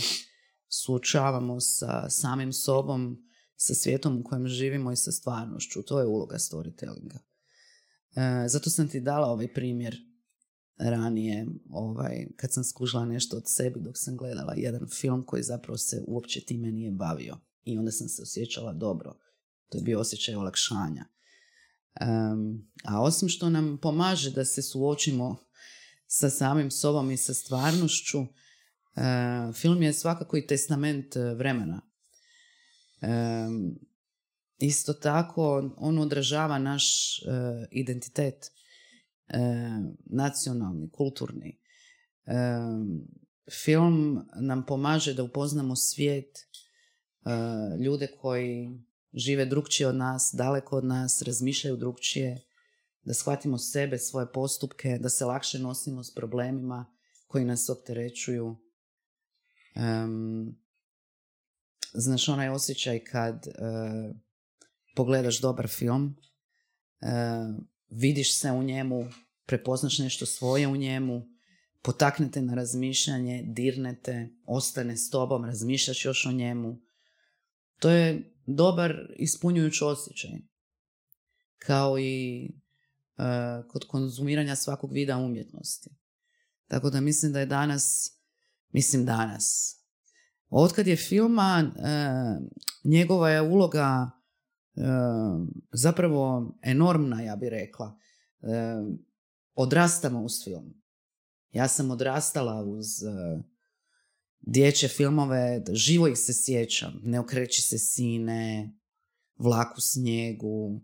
suočavamo sa samim sobom, sa svijetom u kojem živimo i sa stvarnošću. To je uloga storytellinga. E, zato sam ti dala ovaj primjer ranije, ovaj, kad sam skužila nešto od sebi dok sam gledala jedan film koji zapravo se uopće time nije bavio. I onda sam se osjećala dobro. To je bio osjećaj olakšanja a osim što nam pomaže da se suočimo sa samim sobom i sa stvarnošću, film je svakako i testament e, vremena. Isto tako, on odražava naš e, identitet, e, nacionalni, kulturni. film nam pomaže da upoznamo svijet, ljude koji žive drugčije od nas, daleko od nas, razmišljaju drugčije, da shvatimo sebe, svoje postupke, da se lakše nosimo s problemima koji nas opterećuju. Um, znaš, onaj osjećaj kad uh, pogledaš dobar film, uh, vidiš se u njemu, prepoznaš nešto svoje u njemu, potaknete na razmišljanje, dirnete, ostane s tobom, razmišljaš još o njemu. To je dobar ispunjujući osjećaj. Kao i uh, kod konzumiranja svakog vida umjetnosti. Tako da mislim da je danas, mislim danas, otkad je filma, uh, njegova je uloga uh, zapravo enormna, ja bih rekla. Odrastamo uz film. Ja sam odrastala uz dječje filmove, živo ih se sjećam. Ne okreći se sine, vlak u snijegu.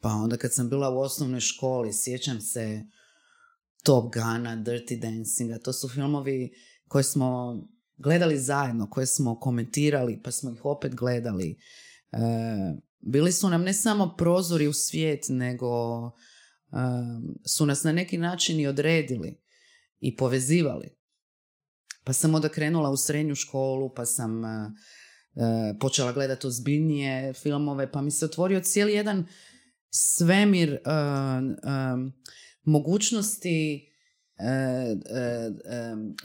pa onda kad sam bila u osnovnoj školi, sjećam se Top Guna, Dirty Dancinga. To su filmovi koje smo gledali zajedno, koje smo komentirali, pa smo ih opet gledali. E, bili su nam ne samo prozori u svijet, nego e, su nas na neki način i odredili i povezivali. Pa sam onda krenula u srednju školu, pa sam e, počela gledati ozbiljnije filmove, pa mi se otvorio cijeli jedan svemir mogućnosti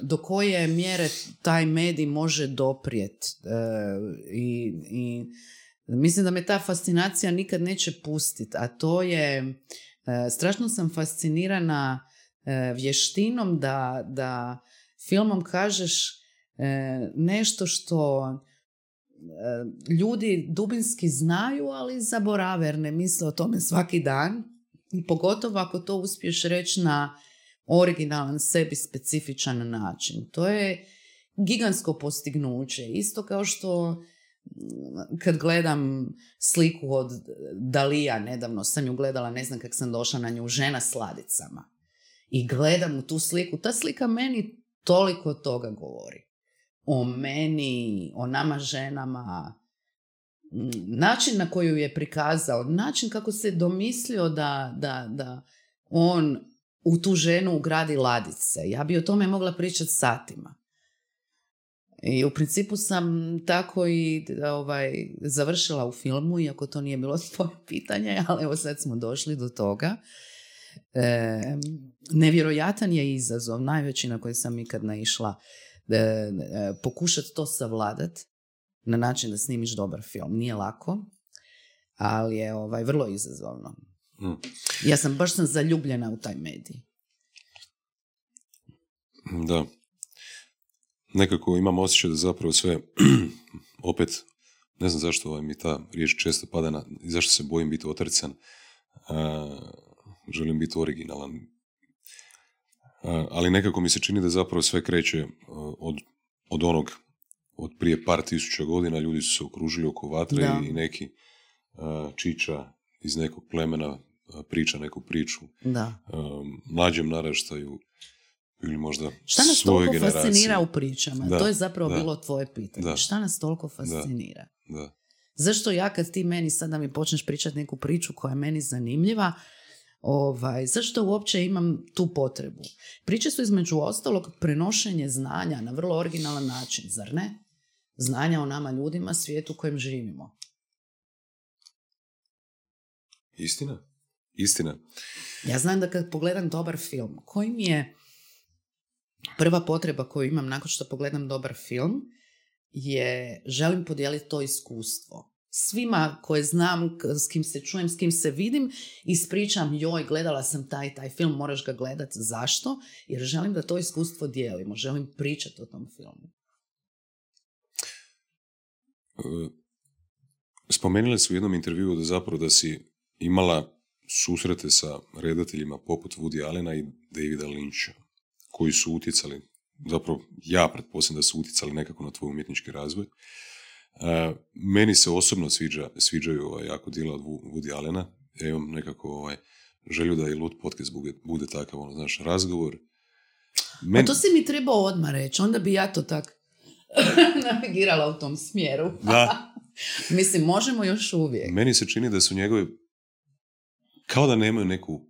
do koje mjere taj medij može doprijet i, i mislim da me ta fascinacija nikad neće pustiti a to je strašno sam fascinirana vještinom da, da filmom kažeš nešto što ljudi dubinski znaju, ali zaborave jer ne misle o tome svaki dan. Pogotovo ako to uspiješ reći na originalan, sebi specifičan način. To je gigantsko postignuće. Isto kao što mm, kad gledam sliku od Dalija, nedavno sam ju gledala, ne znam kako sam došla na nju, žena s ladicama. I gledam u tu sliku. Ta slika meni toliko toga govori. O meni, o nama ženama, način na koju je prikazao, način kako se domislio da, da, da on u tu ženu ugradi ladice. Ja bi o tome mogla pričati satima. I u principu sam tako i ovaj, završila u filmu, iako to nije bilo svoje pitanje, ali evo sad smo došli do toga. E, nevjerojatan je izazov, najveći na koji sam ikad naišla, e, e, pokušati to savladat na način da snimiš dobar film. Nije lako, ali je ovaj, vrlo izazovno. Mm. Ja sam, baš sam zaljubljena u taj medij. Da. Nekako imam osjećaj da zapravo sve, opet, ne znam zašto ovaj, mi ta riječ često pada na, zašto se bojim biti otrcan, želim biti originalan. ali nekako mi se čini da zapravo sve kreće od, od onog, od prije par tisuća godina, ljudi su se okružili oko vatre i neki čiča iz nekog plemena priča neku priču da. mlađem naraštaju ili možda Šta nas toliko fascinira u pričama? to je zapravo bilo tvoje pitanje. Da. Šta nas toliko fascinira? Da. Zašto ja kad ti meni sada mi počneš pričati neku priču koja je meni zanimljiva, ovaj, zašto uopće imam tu potrebu? Priče su između ostalog prenošenje znanja na vrlo originalan način, zar ne? Znanja o nama ljudima, svijetu u kojem živimo. Istina. Istina. Ja znam da kad pogledam dobar film, koji mi je prva potreba koju imam nakon što pogledam dobar film, je želim podijeliti to iskustvo. Svima koje znam, s kim se čujem, s kim se vidim, ispričam, joj, gledala sam taj taj film, moraš ga gledati. Zašto? Jer želim da to iskustvo dijelimo, želim pričati o tom filmu. E, spomenuli su u jednom intervjuu da zapravo da si imala susrete sa redateljima poput Woody Allena i Davida Lyncha, koji su utjecali, zapravo ja pretpostavljam da su utjecali nekako na tvoj umjetnički razvoj. Meni se osobno sviđa, sviđaju ovaj, jako dijela od Woody Allena. Ja imam nekako ovaj, želju da i Lut podcast bude, bude takav, ono, znaš, razgovor. Men... A to si mi trebao odmah reći, onda bi ja to tak navigirala u tom smjeru. Da. Mislim, možemo još uvijek. Meni se čini da su njegove kao da nemaju neku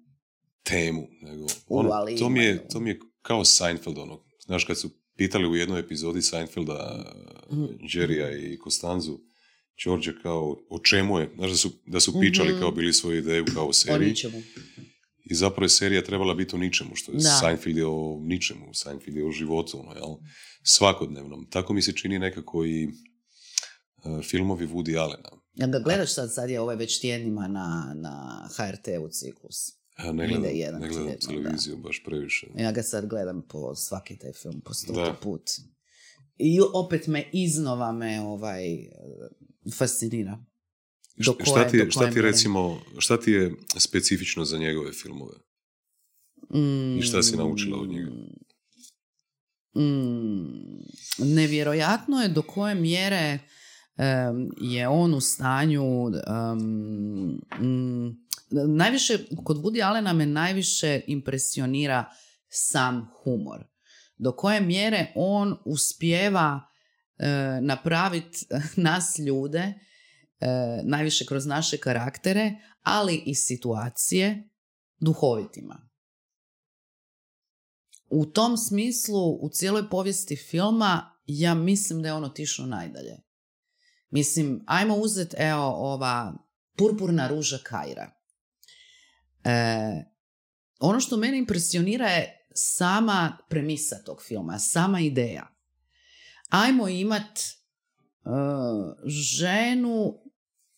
temu. Nego, ono, to, mi je, to mi je kao Seinfeld, ono. Znaš, kad su pitali u jednoj epizodi Seinfelda, mm. Jerrya i Kostanzu, George kao o čemu je, znaš da su, da su pičali mm kao bili svoju ideju kao o seriji. I zapravo je serija trebala biti o ničemu, što je da. Seinfeld je o ničemu, Seinfeld je o životu, ono, jel? Svakodnevnom. Tako mi se čini nekako i uh, filmovi Woody Allena. Ja ga gledaš sad, sad je ovaj već tjednima na, na HRT-u ciklus. Ja ne gledam, jedan ne gledam televiziju baš previše. Ja ga sad gledam po svaki taj film, po stoti put. I opet me iznova me ovaj, fascinira. Do koje, šta ti, je, šta ti recimo, šta ti je specifično za njegove filmove? Mm, I šta si naučila od njega? Mm, nevjerojatno je do koje mjere je on u stanju um, najviše, kod Woody Allena me najviše impresionira sam humor. Do koje mjere on uspijeva e, napraviti nas ljude, e, najviše kroz naše karaktere, ali i situacije, duhovitima. U tom smislu, u cijeloj povijesti filma, ja mislim da je ono otišlo najdalje. Mislim, ajmo uzeti, evo, ova purpurna ruža Kajra. E, ono što mene impresionira je sama premisa tog filma, sama ideja. Ajmo imat uh, ženu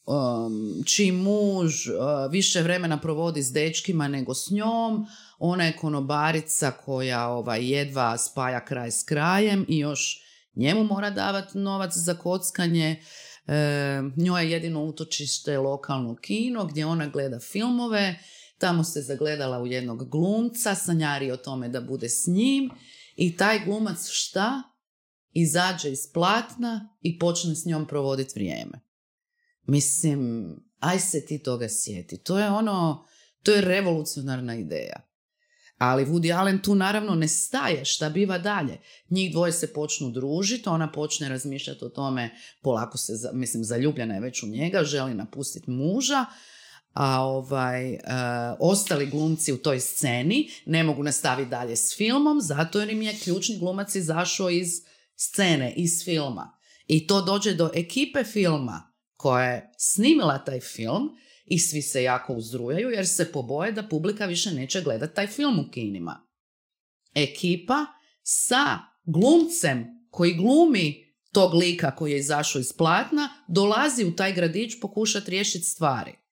um, čiji muž uh, više vremena provodi s dečkima nego s njom, ona je konobarica koja ovaj, jedva spaja kraj s krajem i još njemu mora davati novac za kockanje. E, njoj je jedino utočište lokalno kino gdje ona gleda filmove Tamo se zagledala u jednog glumca, sanjari o tome da bude s njim i taj glumac šta? Izađe iz platna i počne s njom provoditi vrijeme. Mislim, aj se ti toga sjeti. To je ono, to je revolucionarna ideja. Ali Woody Allen tu naravno ne staje, šta biva dalje. Njih dvoje se počnu družiti, ona počne razmišljati o tome, polako se, mislim, zaljubljena je već u njega, želi napustiti muža, a ovaj, uh, ostali glumci u toj sceni ne mogu nastaviti dalje s filmom zato jer im je ključni glumac izašao iz scene, iz filma. I to dođe do ekipe filma koja je snimila taj film i svi se jako uzrujaju jer se poboje da publika više neće gledati taj film u kinima. Ekipa sa glumcem koji glumi tog lika koji je izašao iz platna dolazi u taj gradić pokušati riješiti stvari.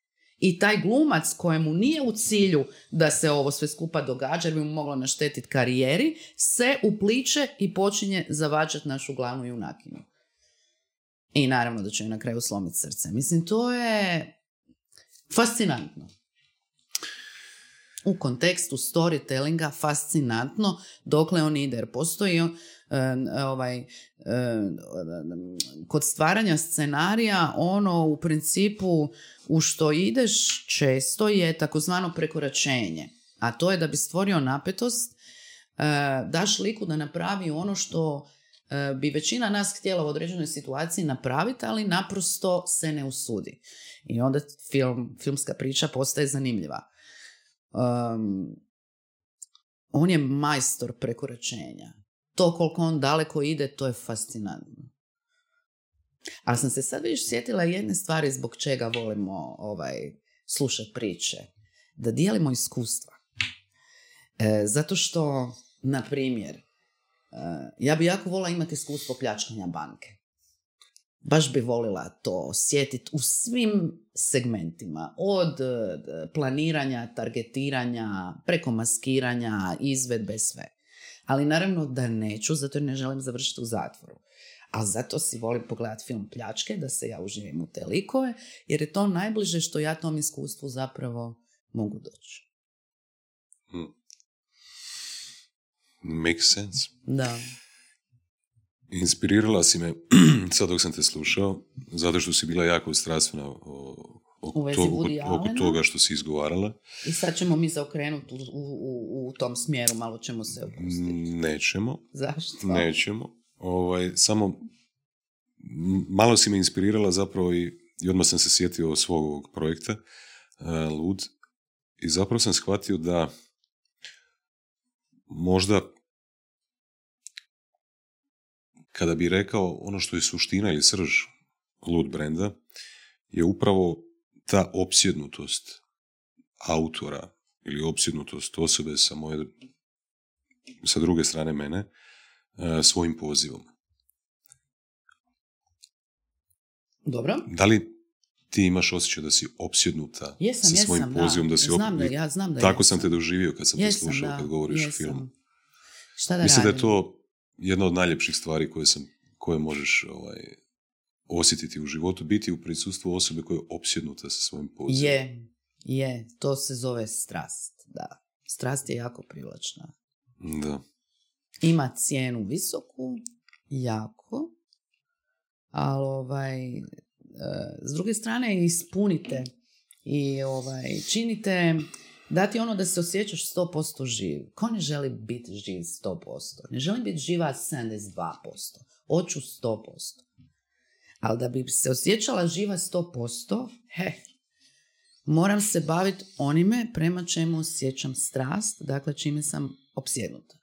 I taj glumac kojemu nije u cilju da se ovo sve skupa događa jer bi mu moglo naštetiti karijeri, se upliče i počinje zavađati našu glavnu junakinju. I naravno da će na kraju slomiti srce. Mislim, to je fascinantno. U kontekstu storytellinga fascinantno dokle on ide. Jer postoji ovaj, kod stvaranja scenarija ono u principu u što ideš često je takozvano prekoračenje. A to je da bi stvorio napetost, e, daš liku da napravi ono što e, bi većina nas htjela u određenoj situaciji napraviti, ali naprosto se ne usudi. I onda film, filmska priča postaje zanimljiva. Um, on je majstor prekoračenja to koliko on daleko ide, to je fascinantno. Ali sam se sad vidiš sjetila jedne stvari zbog čega volimo ovaj, slušati priče. Da dijelimo iskustva. E, zato što, na primjer, e, ja bi jako volila imati iskustvo pljačkanja banke. Baš bi volila to osjetiti u svim segmentima. Od e, planiranja, targetiranja, preko maskiranja, izvedbe, sve. Ali naravno da neću, zato jer ne želim završiti u zatvoru. A zato si volim pogledati film Pljačke, da se ja uživim u te likove, jer je to najbliže što ja tom iskustvu zapravo mogu doći. Hmm. Makes sense. Da. Inspirirala si me, sad dok sam te slušao, zato što si bila jako strastvena o, oko, to, oko, toga što si izgovarala. I sad ćemo mi zaokrenuti u, u, u tom smjeru, malo ćemo se opustiti. Nećemo. Zašto? Nećemo. Ovaj, samo malo si me inspirirala zapravo i, i odmah sam se sjetio svog ovog projekta uh, Lud i zapravo sam shvatio da možda kada bi rekao ono što je suština ili srž Lud brenda je upravo ta opsjednutost autora ili opsjednutost osobe sa moje, sa druge strane mene, e, svojim pozivom. Dobro. Da li ti imaš osjećaj da si opsjednuta jesam, sa svojim jesam, pozivom? Da, si znam da, ja znam da Tako sam te doživio kad sam te slušao kad govoriš o filmu. Šta da Mislim da je to jedna od najljepših stvari koje, sam, koje možeš ovaj, osjetiti u životu, biti u prisustvu osobe koja je opsjednuta sa svojim pozivom. Je, je, to se zove strast, da. Strast je jako privlačna. Da. Ima cijenu visoku, jako, ali ovaj, e, s druge strane ispunite i ovaj, činite dati ono da se osjećaš 100% živ. Ko ne želi biti živ 100%? Ne želim biti živa 72%. Hoću 100%. Ali da bi se osjećala živa 100%, he, moram se baviti onime prema čemu osjećam strast, dakle čime sam opsjednuta.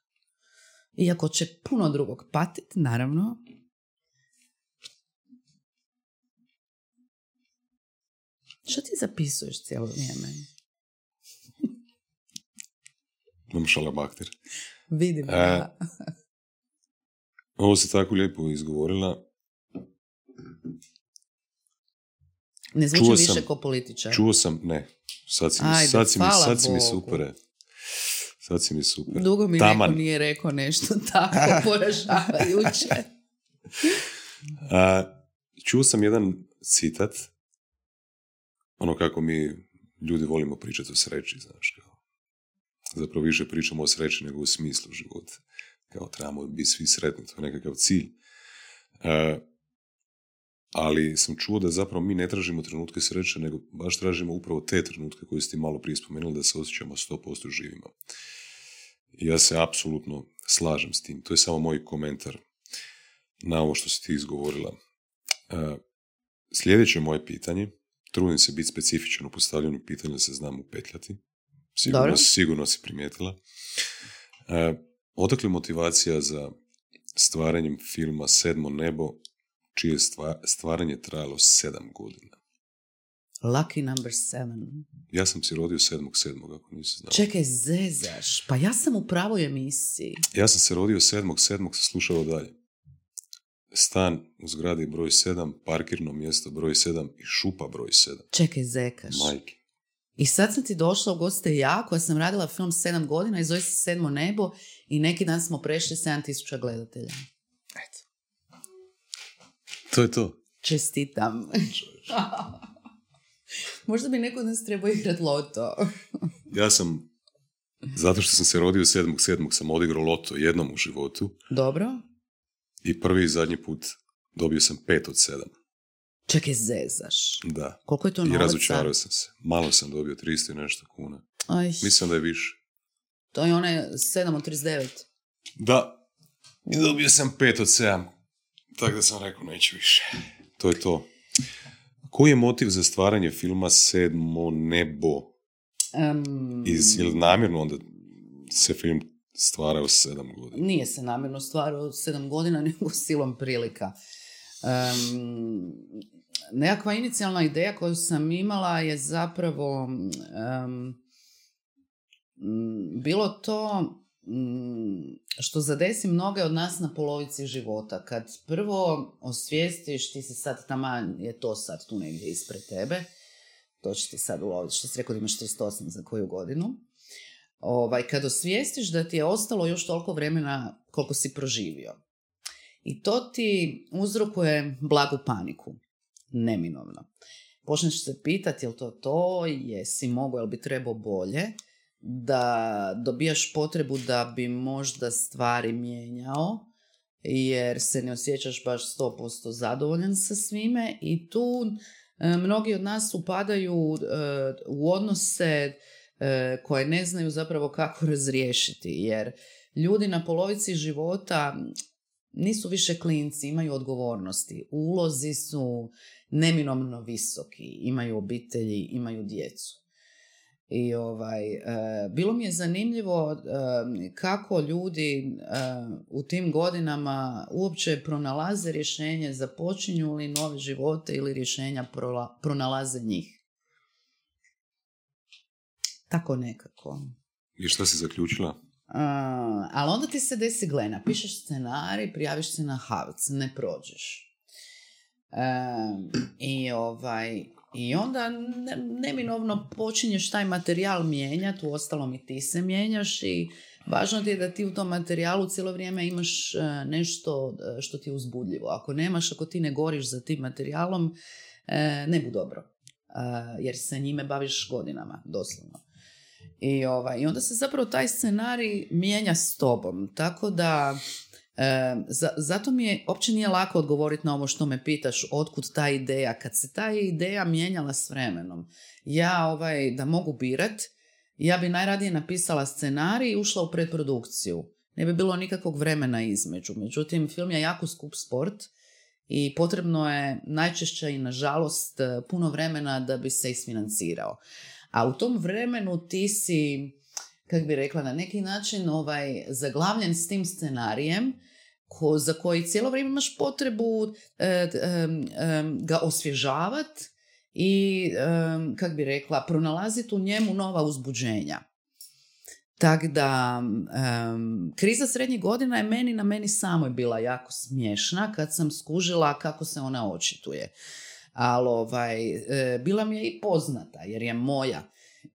Iako će puno drugog patit, naravno, Što ti zapisuješ cijelo vrijeme? Imam šalabakter. Vidim, E. Ovo se tako lijepo izgovorila. Ne zvuči čuo više sam- ko političar. Čuo sam, ne, sad si mi, Ajde, sad si mi, sad si mi super. Sad si mi super. Dugo mi Taman. neko nije rekao nešto tako poražavajuće. A, čuo sam jedan citat, ono kako mi ljudi volimo pričati o sreći, znaš, kao. Zapravo više pričamo o sreći nego o smislu života. Kao trebamo biti svi sretni, to je nekakav cilj. A, ali sam čuo da zapravo mi ne tražimo trenutke sreće, nego baš tražimo upravo te trenutke koje ste malo prije spomenuli da se osjećamo 100% živima. Ja se apsolutno slažem s tim. To je samo moj komentar na ovo što si ti izgovorila. E, sljedeće moje pitanje, trudim se biti specifičan u postavljanju pitanja da se znam upetljati. Sigurno, sigurno si primijetila. E, odakle motivacija za stvaranjem filma Sedmo nebo, čije je stva- stvaranje trajalo sedam godina? Lucky number seven. Ja sam si rodio sedmog sedmog, ako nisi znao. Čekaj, zezaš. Pa ja sam u pravoj emisiji. Ja sam se rodio sedmog sedmog, sam slušao dalje. Stan u zgradi broj 7, parkirno mjesto broj 7 i šupa broj 7. Čekaj, zekaš. Majke. I sad sam ti došla u goste ja, koja sam radila film 7 godina i zove se Sedmo nebo i neki dan smo prešli 7000 gledatelja. To je to. Čestitam. Možda bi neko od nas trebao igrat loto. Ja sam, zato što sam se rodio 7.7. sam odigrao loto jednom u životu Dobro. i prvi i zadnji put dobio sam 5 od 7. Čekaj, zezaš. Da. Koliko je to I novaca? razočarao sam se. Malo sam dobio 300 i nešto kuna. Aj, Mislim da je više. to je one 7 od 39. Da. I dobio sam 5 od 7. Tako da sam rekao, neću više. To je to. Koji je motiv za stvaranje filma Sedmo nebo? Um, Iz, ili namjerno onda se film stvara u 7 godina? Nije se namjerno stvarao 7 godina, nego silom prilika. Um, nekakva inicijalna ideja koju sam imala je zapravo um, bilo to što zadesi mnoge od nas na polovici života. Kad prvo osvijestiš, ti si sad taman, je to sad tu negdje ispred tebe, to će ti sad uloviti, što si rekao da imaš 38 za koju godinu. Ovaj, kad osvijestiš da ti je ostalo još toliko vremena koliko si proživio. I to ti uzrokuje blagu paniku. Neminovno. Počneš se pitati je li to to, jesi mogo, jel bi trebao bolje, da dobijaš potrebu da bi možda stvari mijenjao, jer se ne osjećaš baš 100% zadovoljan sa svime i tu e, mnogi od nas upadaju e, u odnose e, koje ne znaju zapravo kako razriješiti, jer ljudi na polovici života nisu više klinci, imaju odgovornosti, ulozi su neminomno visoki, imaju obitelji, imaju djecu. I ovaj, e, bilo mi je zanimljivo e, kako ljudi e, u tim godinama uopće pronalaze rješenje, započinju li nove živote ili rješenja prola- pronalaze njih. Tako nekako. I šta si zaključila? Ali onda ti se desi gle, napišeš scenarij, prijaviš se na Havc, ne prođeš. Um, I ovaj, i onda ne- neminovno počinješ taj materijal mijenjati, u ostalom i ti se mijenjaš i važno ti je da ti u tom materijalu cijelo vrijeme imaš e, nešto e, što ti je uzbudljivo. Ako nemaš, ako ti ne goriš za tim materijalom, e, ne bu dobro. Jer se njime baviš godinama, doslovno. I, ovaj, I onda se zapravo taj scenarij mijenja s tobom. Tako da, e, za- zato mi je, uopće nije lako odgovoriti na ovo što me pitaš, otkud ta ideja. Kad se ta ideja mijenjala s vremenom, ja ovaj, da mogu birat, ja bi najradije napisala scenarij i ušla u predprodukciju. Ne bi bilo nikakvog vremena između. Međutim, film je jako skup sport i potrebno je najčešće i nažalost puno vremena da bi se isfinancirao. A u tom vremenu ti si, kako bi rekla, na neki način ovaj, zaglavljen s tim scenarijem ko, za koji cijelo vrijeme imaš potrebu e, ga osvježavati i, kak bi rekla, pronalaziti u njemu nova uzbuđenja. Tako da, kriza srednjih godina je meni na meni samoj bila jako smiješna kad sam skužila kako se ona očituje. Ali ovaj, e, bila mi je i poznata jer je moja.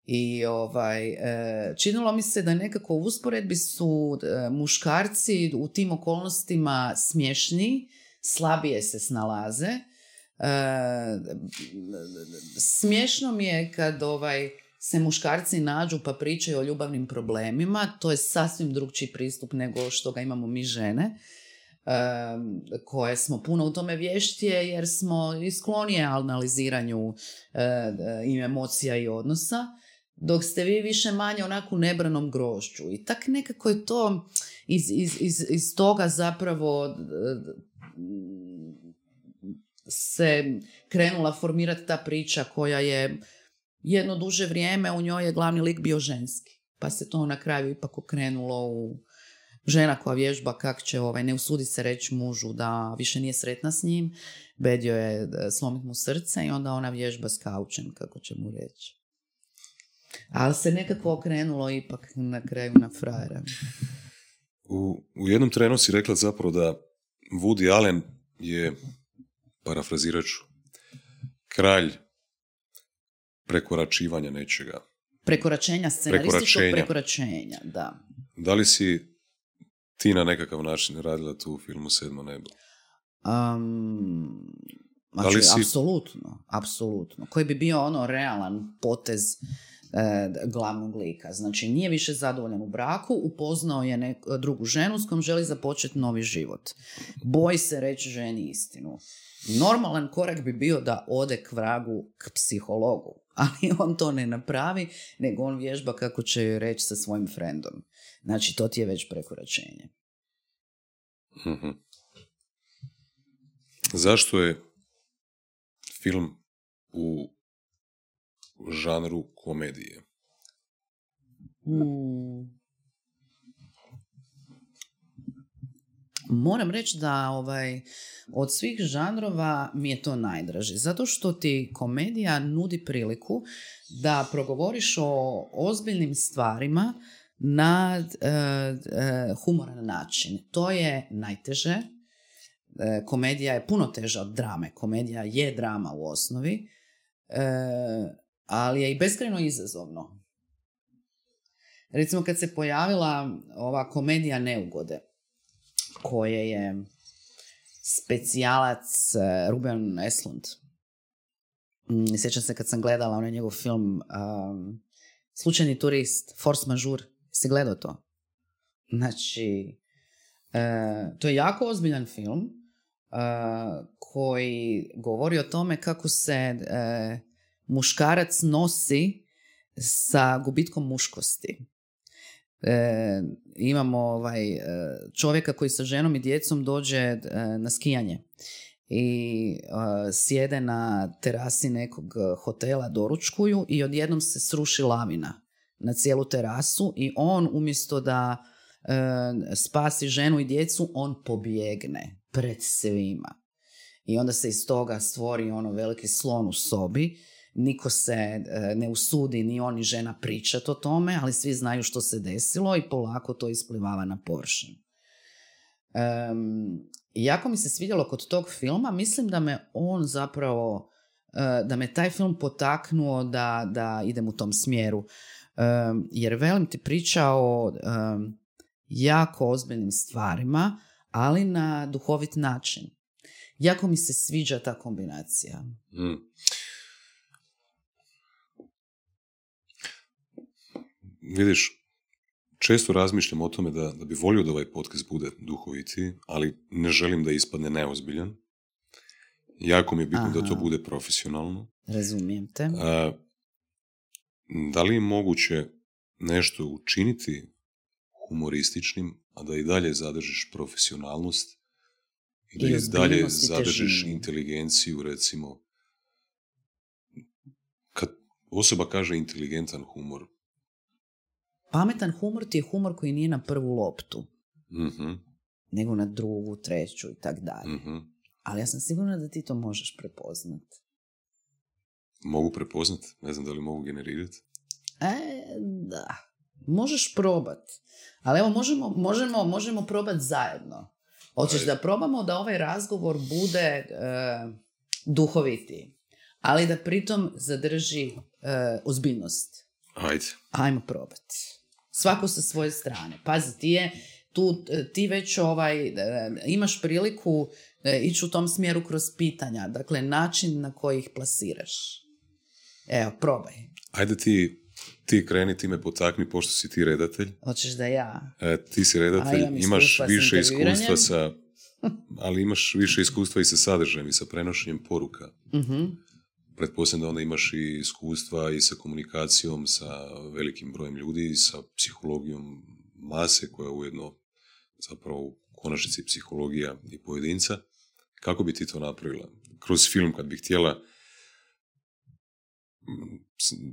I ovaj, e, činilo mi se da nekako u usporedbi su e, muškarci u tim okolnostima smješni, slabije se snalaze. E, smiješno mi je kad ovaj, se muškarci nađu pa pričaju o ljubavnim problemima, to je sasvim drugčiji pristup nego što ga imamo mi žene koje smo puno u tome vještije jer smo i sklonije analiziranju i emocija i odnosa dok ste vi više manje onako u nebranom grošću. I tak nekako je to iz, iz, iz, iz toga zapravo e, se krenula formirati ta priča koja je jedno duže vrijeme u njoj je glavni lik bio ženski. Pa se to na kraju ipak okrenulo u žena koja vježba kak će ovaj, ne usudi se reći mužu da više nije sretna s njim, bedio je e, slomit mu srce i onda ona vježba s kaučem, kako će mu reći. Ali se nekako okrenulo ipak na kraju na frajera. U, u jednom trenu si rekla zapravo da Woody Allen je, parafrazirat ću, kralj prekoračivanja nečega. Prekoračenja, scenarističkog prekoračenja, da. Da li si ti na nekakav način radila tu u filmu Sedmo nebo? Um, znači, si... apsolutno, apsolutno. Koji bi bio ono realan potez glavnog lika. Znači nije više zadovoljan u braku, upoznao je nek- drugu ženu s kojom želi započeti novi život. Boji se reći ženi istinu. Normalan korak bi bio da ode k vragu k psihologu, ali on to ne napravi, nego on vježba kako će joj reći sa svojim frendom. Znači to ti je već prekoračenje. Mhm. Zašto je film u žanru komedije? Hmm. Moram reći da ovaj, od svih žanrova mi je to najdraži. Zato što ti komedija nudi priliku da progovoriš o ozbiljnim stvarima na e, e, humoran način. To je najteže. E, komedija je puno teža od drame. Komedija je drama u osnovi ali je i beskreno izazovno. Recimo kad se pojavila ova komedija Neugode, koje je specijalac eh, Ruben Eslund. Mm, sjećam se kad sam gledala onaj njegov film um, Slučajni turist, Force Majeure. Si gledao to? Znači, uh, to je jako ozbiljan film uh, koji govori o tome kako se uh, muškarac nosi sa gubitkom muškosti. E, imamo ovaj, e, čovjeka koji sa ženom i djecom dođe e, na skijanje i e, sjede na terasi nekog hotela, doručkuju i odjednom se sruši lavina na cijelu terasu i on umjesto da spasi ženu i djecu, on pobjegne pred svima. I onda se iz toga stvori ono veliki slon u sobi niko se e, ne usudi ni on ni žena pričati o tome, ali svi znaju što se desilo i polako to isplivava na površinu. Um, jako mi se svidjelo kod tog filma, mislim da me on zapravo, e, da me taj film potaknuo da, da idem u tom smjeru. jer velim ti priča o jako ozbiljnim stvarima, ali na duhovit način. Jako mi se sviđa ta kombinacija. Mm. Vidiš, često razmišljam o tome da, da bi volio da ovaj podcast bude duhoviti, ali ne želim da ispadne neozbiljan. Jako mi je bitno da to bude profesionalno. Razumijem te. da li je moguće nešto učiniti humorističnim, a da i dalje zadržiš profesionalnost i da I i dalje zadržiš težinu. inteligenciju, recimo. Kad osoba kaže inteligentan humor, Pametan humor ti je humor koji nije na prvu loptu, mhm, nego na drugu, treću i tak dalje. mhm, Ali ja sam sigurna da ti to možeš prepoznat. mogu prepoznat, ne znam da li mogu generirati. E, da. Možeš probat. Ali evo, možemo, možemo, možemo probat zajedno. Hoćeš da probamo da ovaj razgovor bude e, duhovitiji, ali da pritom zadrži e, ozbiljnost. Ajde. Ajmo probati. Svako sa svoje strane. Pazi, ti je tu, e, ti već ovaj, e, imaš priliku e, ići u tom smjeru kroz pitanja. Dakle, način na koji ih plasiraš. Evo, probaj. Ajde ti, ti kreni, ti me potakni, pošto si ti redatelj. Hoćeš da ja? E, ti si redatelj, imaš više iskustva sa, ali imaš više iskustva i sa sadržajem i sa prenošenjem poruka. Mhm. Pretpostavljam da onda imaš i iskustva i sa komunikacijom sa velikim brojem ljudi i sa psihologijom mase koja je ujedno zapravo u konačnici psihologija i pojedinca. Kako bi ti to napravila? Kroz film kad bi htjela mm,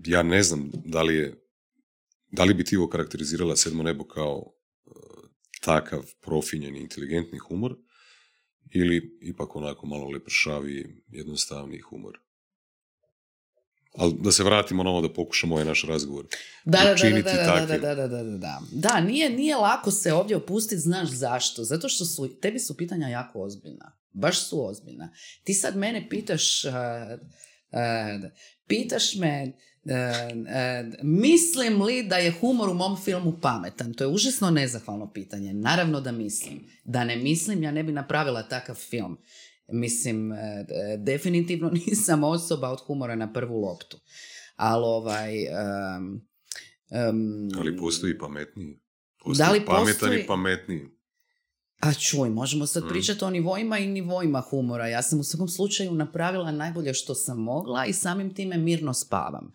ja ne znam da li je da li bi ti ovo karakterizirala sedmo nebo kao e, takav profinjeni, inteligentni humor ili ipak onako malo lepršavi, jednostavni humor? Ali da se vratimo na ovo da pokušamo ovaj naš razgovor. Da, da, da, da, da, da, da, da, da, da, da, nije, nije lako se ovdje opustiti, znaš zašto? Zato što su, tebi su pitanja jako ozbiljna. Baš su ozbiljna. Ti sad mene pitaš, uh, uh, pitaš me, uh, mislim li da je humor u mom filmu pametan? To je užasno nezahvalno pitanje. Naravno da mislim. Da ne mislim, ja ne bi napravila takav film. Mislim, uh, uh, definitivno nisam osoba od humora na prvu loptu. Ali ovaj... um, um, Ali postoji pametniji. Da li pametan postoji- i pametniji. A čuj, možemo sad Mm. pričati o nivoima i nivoima humora. Ja sam u svakom slučaju napravila najbolje što sam mogla i samim time mirno spavam.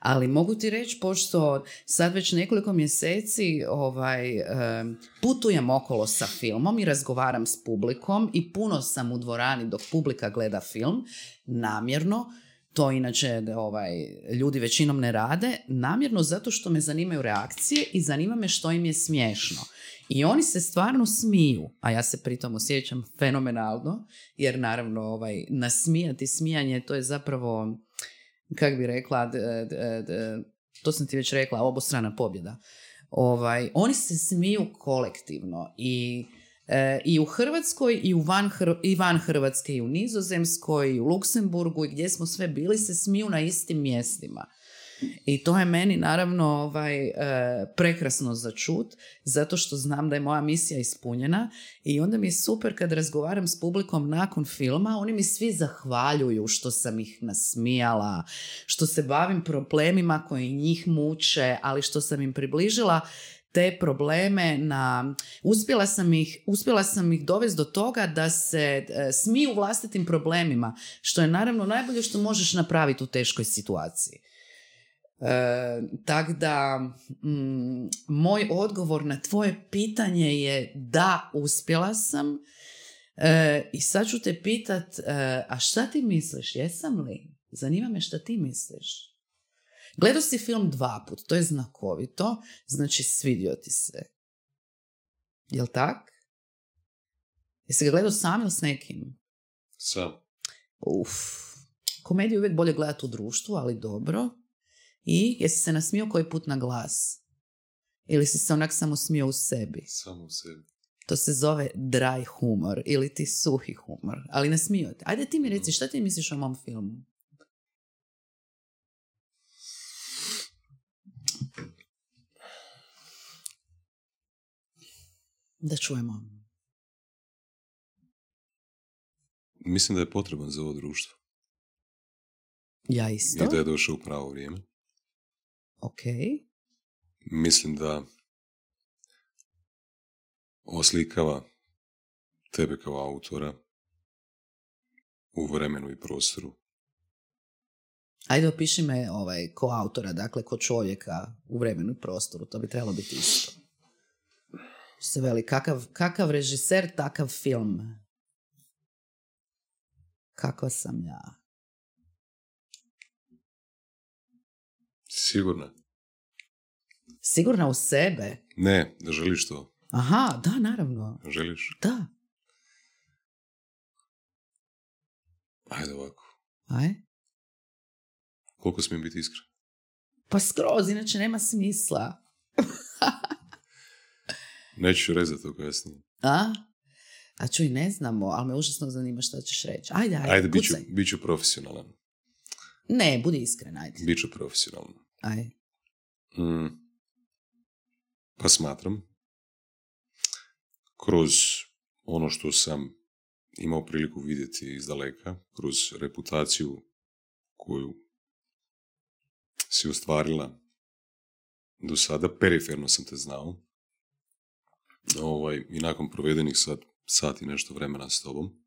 Ali mogu ti reći, pošto sad već nekoliko mjeseci ovaj, em, putujem okolo sa filmom i razgovaram s publikom i puno sam u dvorani dok publika gleda film, namjerno, to inače ovaj, ljudi većinom ne rade, namjerno zato što me zanimaju reakcije i zanima me što im je smiješno. I oni se stvarno smiju, a ja se pritom osjećam fenomenalno, jer naravno ovaj, nasmijati smijanje to je zapravo, kak bi rekla, d- d- d- to sam ti već rekla, obostrana pobjeda. Ovaj, oni se smiju kolektivno i E, i u Hrvatskoj i, u van, Hr- i van Hrvatske i u Nizozemskoj i u Luksemburgu i gdje smo sve bili se smiju na istim mjestima. I to je meni naravno ovaj, e, prekrasno za čut, zato što znam da je moja misija ispunjena. I onda mi je super kad razgovaram s publikom nakon filma, oni mi svi zahvaljuju što sam ih nasmijala, što se bavim problemima koji njih muče, ali što sam im približila te probleme na uspjela sam ih uspjela sam ih dovesti do toga da se e, smiju vlastitim problemima što je naravno najbolje što možeš napraviti u teškoj situaciji E, tak da mm, moj odgovor na tvoje pitanje je da uspjela sam E, i sad ću te pitat e, a šta ti misliš jesam li zanima me šta ti misliš Gledao si film dva put, to je znakovito, znači svidio ti se. Jel tak? Jesi ga gledao sam ili s nekim? Sam. Uf. Komediju je uvijek bolje gledati u društvu, ali dobro. I jesi se nasmio koji put na glas? Ili si se onak samo smio u sebi? Samo u sebi. To se zove dry humor ili ti suhi humor. Ali ne smio te. Ajde ti mi reci, šta ti misliš o mom filmu? Da čujemo. Mislim da je potreban za ovo društvo. Ja isto. I da je došao u pravo vrijeme. Ok. Mislim da oslikava tebe kao autora u vremenu i prostoru Ajde opiši me ovaj, ko autora, dakle ko čovjeka u vremenu i prostoru, to bi trebalo biti isto. Se veli, kakav, kakav režiser, takav film. Kakva sam ja. Sigurno. Sigurna u sebe? Ne, da želiš to. Aha, da, naravno. Želiš? Da. Ajde ovako. Aj? Koliko smijem biti iskren? Pa skroz, inače nema smisla. Neću rezati to kasnije. A? A čuj, ne znamo, ali me užasno zanima što ćeš reći. Ajde, ajde, Ajde, bit ću, bit ću profesionalan. Ne, budi iskren, ajde. Bit ću profesionalan. Aj. Mm. Pa smatram, kroz ono što sam imao priliku vidjeti iz daleka, kroz reputaciju koju si ostvarila do sada, periferno sam te znao, ovaj, i nakon provedenih sad sati nešto vremena s tobom,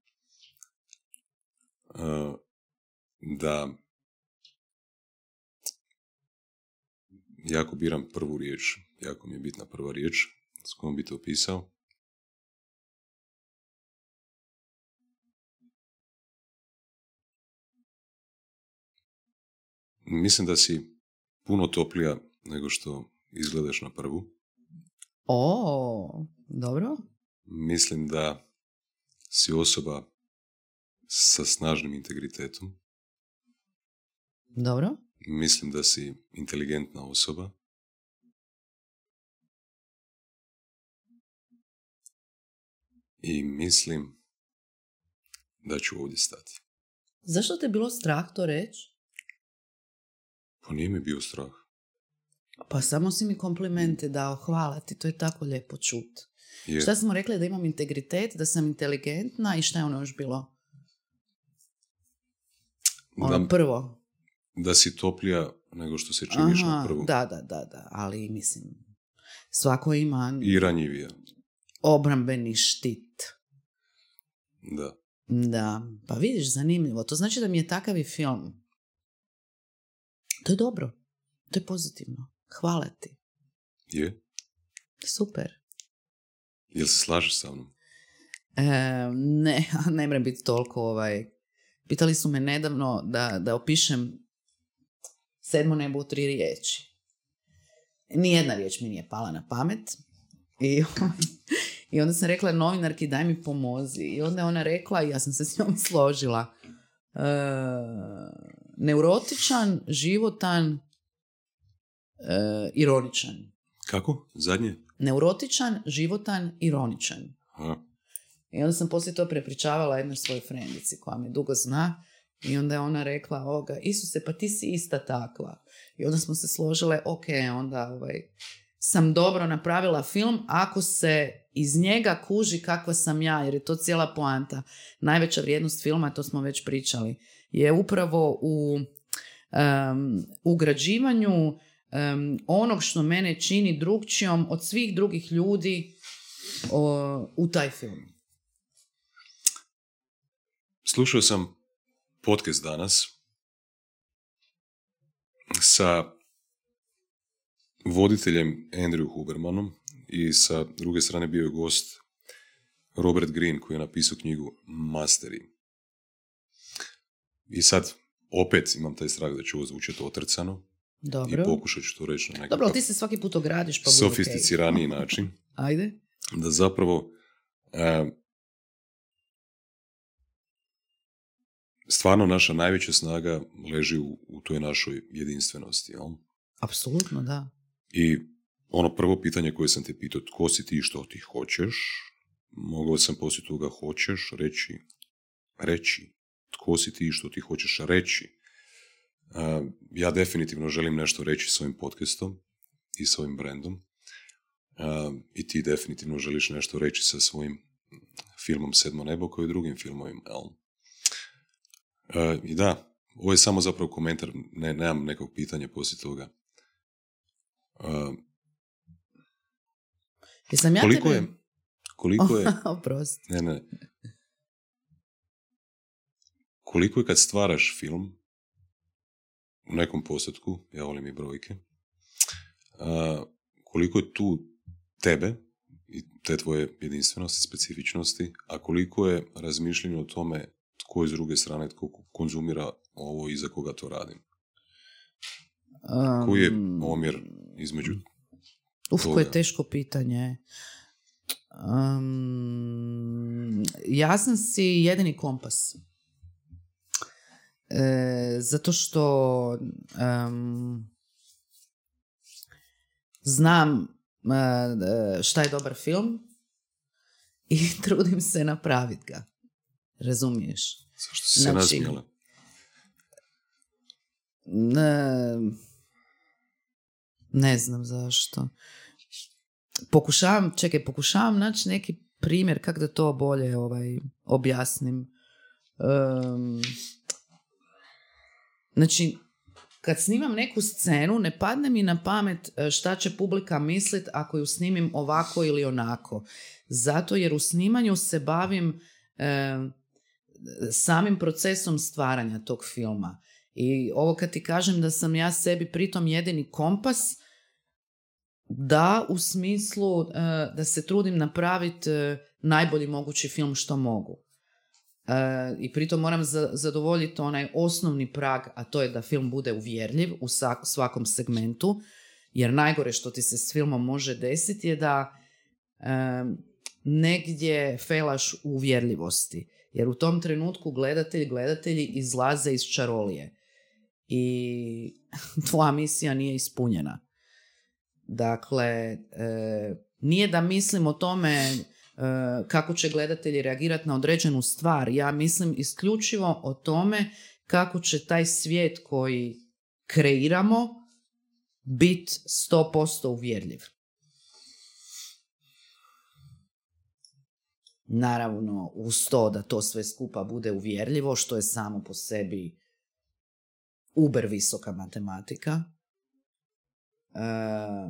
uh, da jako biram prvu riječ, jako mi je bitna prva riječ s kojom bi te opisao. Mislim da si puno toplija nego što izgledaš na prvu. O, dobro. Mislim da si osoba sa snažnim integritetom. Dobro. Mislim da si inteligentna osoba. I mislim da ću ovdje stati. Zašto te je bilo strah to reći? Pa nije mi bio strah. Pa samo si mi komplimente dao, hvala ti, to je tako lijepo čut. Jer Šta smo rekli da imam integritet, da sam inteligentna i šta je ono još bilo? Ono da, prvo. Da si toplija nego što se činiš na Aha, prvu. da, da, da, da, ali mislim, svako ima I ranjivija. obrambeni štit. Da. Da, pa vidiš, zanimljivo. To znači da mi je takav i film. To je dobro. To je pozitivno. Hvala ti. Je? Super. Jel se slažeš sa mnom? E, ne, ne mrem biti toliko ovaj... Pitali su me nedavno da, da opišem sedmo nebo u tri riječi. Nijedna riječ mi nije pala na pamet. I, I onda sam rekla novinarki daj mi pomozi. I onda je ona rekla i ja sam se s njom složila. E, neurotičan, životan, e, ironičan. Kako? Zadnje? Neurotičan, životan, ironičan. Aha. I onda sam poslije to prepričavala jednoj svojoj frendici koja me dugo zna i onda je ona rekla ovoga, Isuse, pa ti si ista takva. I onda smo se složile, ok, onda ovaj, sam dobro napravila film ako se iz njega kuži kakva sam ja, jer je to cijela poanta. Najveća vrijednost filma, to smo već pričali, je upravo u um, ugrađivanju um, onog što mene čini drugčijom od svih drugih ljudi o, u taj film. Slušao sam podcast danas sa voditeljem Andrew Hubermanom i sa druge strane bio je gost Robert Greene koji je napisao knjigu Masteri. I sad opet imam taj strah da će ovo zvučati otrcano i Dobro. pokušat ću to reći na Dobro, nekakav ali ti se svaki put ogradiš pa sofisticiraniji način. Ajde. da zapravo e, stvarno naša najveća snaga leži u, u toj našoj jedinstvenosti. Jel? Apsolutno, da. I ono prvo pitanje koje sam te pitao, tko si ti i što ti hoćeš, mogao sam poslije toga hoćeš reći, reći, tko si ti i što ti hoćeš reći. Ja definitivno želim nešto reći svojim podcastom i svojim brandom. Uh, i ti definitivno želiš nešto reći sa svojim filmom Sedmo nebo kao i drugim filmovima. Jel? Uh, I da, ovo je samo zapravo komentar, ne, nemam nekog pitanja poslije toga. Uh, Jesam ja koliko tebe... je, koliko je, ne, ne, koliko je kad stvaraš film, u nekom postotku, ja volim i brojke, a, koliko je tu tebe i te tvoje jedinstvenosti, specifičnosti, a koliko je razmišljanje o tome tko je s druge strane, tko konzumira ovo i za koga to radim. Koji je omjer između Uf, koje je teško pitanje. Um, jasan si jedini kompas. E, zato što znam e, šta je dobar film i trudim se napraviti ga. Razumiješ? Zašto si se znači, Ne, ne znam zašto. Pokušavam, čekaj, pokušavam naći neki primjer kako da to bolje ovaj, objasnim. Um, znači, kad snimam neku scenu, ne padne mi na pamet e, šta će publika mislit ako ju snimim ovako ili onako. Zato jer u snimanju se bavim samim procesom stvaranja tog filma. I ovo kad ti kažem da sam ja sebi pritom jedini kompas, da u smislu e, da se trudim napraviti e, najbolji mogući film što mogu. E, I pritom moram zadovoljiti onaj osnovni prag, a to je da film bude uvjerljiv u svakom segmentu, jer najgore što ti se s filmom može desiti je da negdje felaš u uvjerljivosti. Jer u tom trenutku gledatelji, gledatelji izlaze iz čarolije. I tvoja misija nije ispunjena. Dakle, e, nije da mislim o tome e, kako će gledatelji reagirati na određenu stvar. Ja mislim isključivo o tome kako će taj svijet koji kreiramo biti 100% uvjerljiv. Naravno, uz to da to sve skupa bude uvjerljivo, što je samo po sebi uber visoka matematika. E,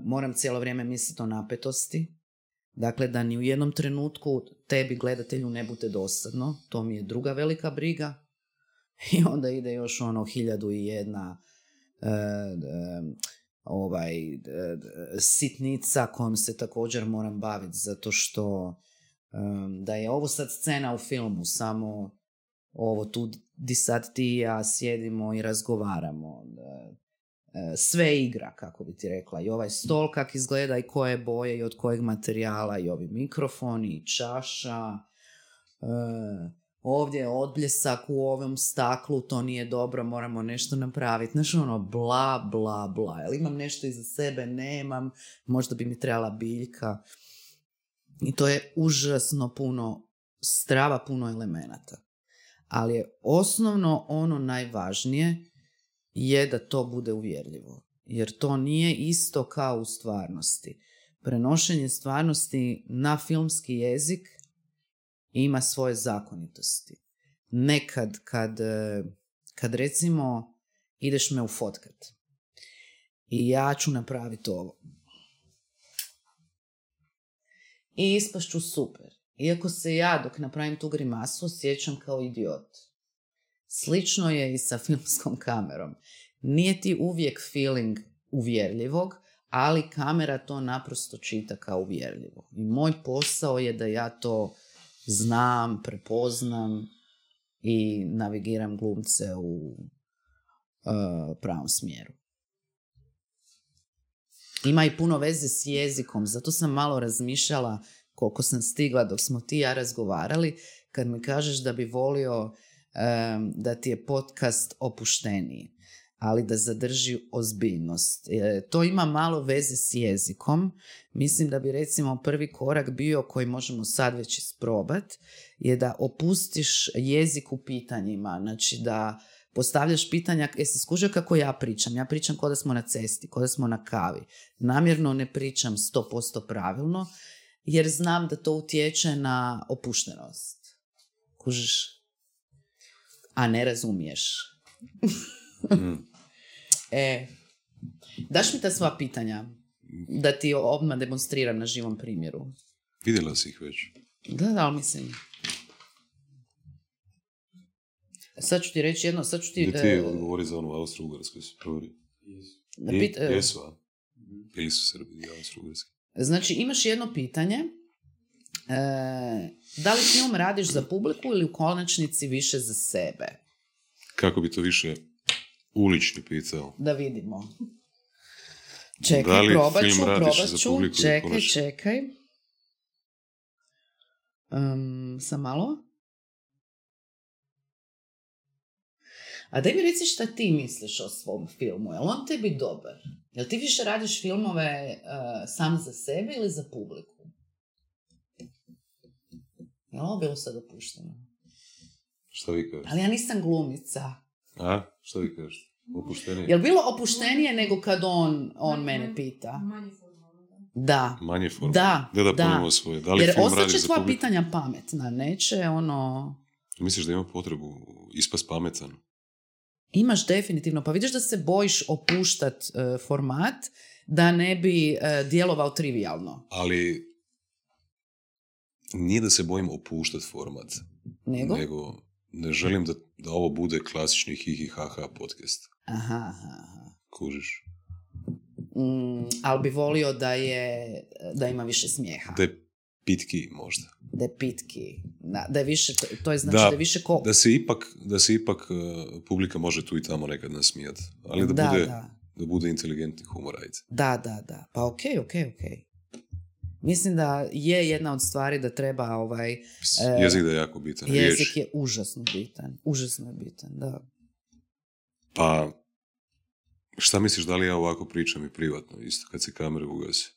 moram cijelo vrijeme misliti o napetosti. Dakle, da ni u jednom trenutku tebi gledatelju ne bude dosadno. To mi je druga velika briga. I onda ide još ono hiljadu i jedna e, ovaj, sitnica kojom se također moram baviti zato što da je ovo sad scena u filmu, samo ovo tu di sad ti i ja sjedimo i razgovaramo. E, sve igra, kako bi ti rekla. I ovaj stol kak izgleda i koje boje i od kojeg materijala i ovi mikrofoni i čaša. E, ovdje je odbljesak u ovom staklu, to nije dobro, moramo nešto napraviti. Znaš ono, bla, bla, bla. Jel imam nešto iza sebe? Nemam. Možda bi mi trebala biljka. I to je užasno puno strava, puno elemenata. Ali je osnovno ono najvažnije je da to bude uvjerljivo. Jer to nije isto kao u stvarnosti. Prenošenje stvarnosti na filmski jezik ima svoje zakonitosti. Nekad kad, kad recimo ideš me ufotkat i ja ću napraviti ovo i ispašću super. Iako se ja dok napravim tu grimasu osjećam kao idiot. Slično je i sa filmskom kamerom. Nije ti uvijek feeling uvjerljivog, ali kamera to naprosto čita kao uvjerljivo. I moj posao je da ja to znam, prepoznam i navigiram glumce u uh, pravom smjeru ima i puno veze s jezikom, zato sam malo razmišljala koliko sam stigla dok smo ti ja razgovarali, kad mi kažeš da bi volio da ti je podcast opušteniji, ali da zadrži ozbiljnost. E, to ima malo veze s jezikom. Mislim da bi recimo prvi korak bio koji možemo sad već isprobat je da opustiš jezik u pitanjima, znači da postavljaš pitanja, jesi skužio kako ja pričam? Ja pričam kod da smo na cesti, kod da smo na kavi. Namjerno ne pričam 100% pravilno, jer znam da to utječe na opuštenost. Kužiš? A ne razumiješ. mm. e, daš mi ta sva pitanja da ti odmah demonstriram na živom primjeru. Vidjela si ih već. Da, da, ali mislim, Sad ću ti reći jedno, sad ću ti... Gdje ti e, odgovori za onu Austro-Ugarsku, jesi provjerio? pit- e, Jesu, a? Jesu Srbi i Austro-Ugarski. Znači, imaš jedno pitanje. E, da li film radiš za publiku ili u konačnici više za sebe? Kako bi to više ulični pitao? Da vidimo. Čekaj, Da li probat film ću, radiš probat za ću. publiku ili Čekaj, čekaj. Um, sam malo. A daj mi reci šta ti misliš o svom filmu. Je li on tebi dobar? Jel ti više radiš filmove uh, sam za sebe ili za publiku? Je li ovo bilo sad opušteno? Šta vi kažete? Ali ja nisam glumica. A? Šta vi kažete? Opuštenije? Je li bilo opuštenije nego kad on, on mene pita? Manje da. Da. Manje formalno. Da, Da, da da. svoje. Da li Jer film ostaće publiku? pitanja pametna, neće ono... Misliš da ima potrebu ispast pametan? Imaš definitivno, pa vidiš da se bojiš opuštat e, format da ne bi e, djelovao trivialno. Ali nije da se bojim opuštat format, Nego? nego ne želim da, da ovo bude klasični hihi haha podcast. Aha, aha, aha. Kužiš? Mm, ali bi volio da je, da ima više smijeha. Da je pitki možda. Da je pitki. Da, da je više, to, je znači Da, da, je više ko... Da se ipak, da se ipak uh, publika može tu i tamo nekad nasmijat. Ali da, da, bude, da. da bude inteligentni humor, ajde. Da, da, da. Pa ok, ok, ok. Mislim da je jedna od stvari da treba ovaj... E, Jezik da je jako bitan. Jezik Riječ. je užasno bitan. Užasno je bitan, da. Pa, šta misliš da li ja ovako pričam i privatno, isto kad se kamere ugase?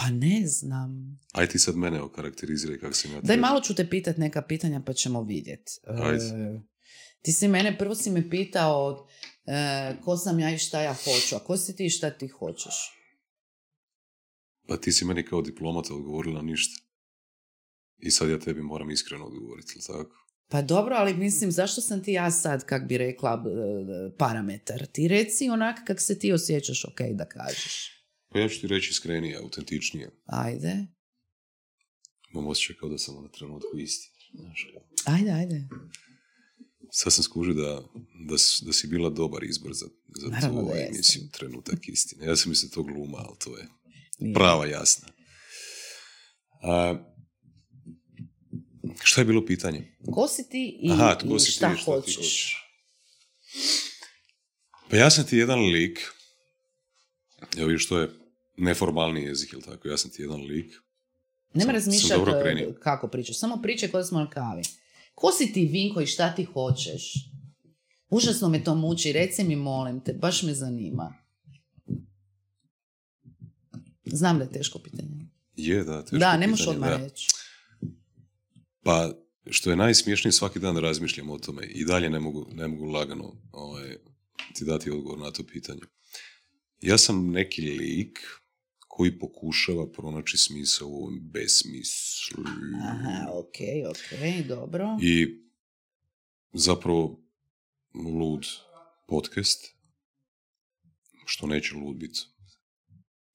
Pa ne znam. Aj ti sad mene okarakteriziraj kako sam ja Daj malo ću te pitat neka pitanja pa ćemo vidjet. Ajde. E, ti si mene, prvo si me pitao e, ko sam ja i šta ja hoću, a ko si ti i šta ti hoćeš? Pa ti si meni kao diplomata odgovorila ništa. I sad ja tebi moram iskreno odgovoriti, jel tako? Pa dobro, ali mislim, zašto sam ti ja sad, kak bi rekla, e, parametar? Ti reci onak kak se ti osjećaš ok da kažeš. Pa ja ću ti reći iskrenije, autentičnije. Ajde, Imam osjećaj kao da sam na trenutku isti. Znaš, ajde, ajde. Sad sam skužio da, da, da si bila dobar izbor za, za tu Naravno ovaj emisiju, trenutak istine. Ja sam mislio to gluma, ali to je Nije. prava jasna. A, šta je bilo pitanje? Ko si ti i, Aha, i si šta, šta hoćeš? hoćeš? Pa ja sam ti jedan lik, evo vidiš to je neformalni jezik, jel tako? Ja sam ti jedan lik. Nema razmišljati e, kako pričaš, samo pričaj kada smo na kavi. Ko si ti, Vinko, i šta ti hoćeš? Užasno me to muči, reci mi, molim te, baš me zanima. Znam da je teško pitanje. Je, da, teško da, ne možeš odmah reći. Pa, što je najsmiješnije, svaki dan razmišljam o tome i dalje ne mogu, ne mogu lagano ovaj, ti dati odgovor na to pitanje. Ja sam neki lik koji pokušava pronaći smisao u ovom besmislu. Aha, ok, ok, dobro. I zapravo lud podcast, što neće lud biti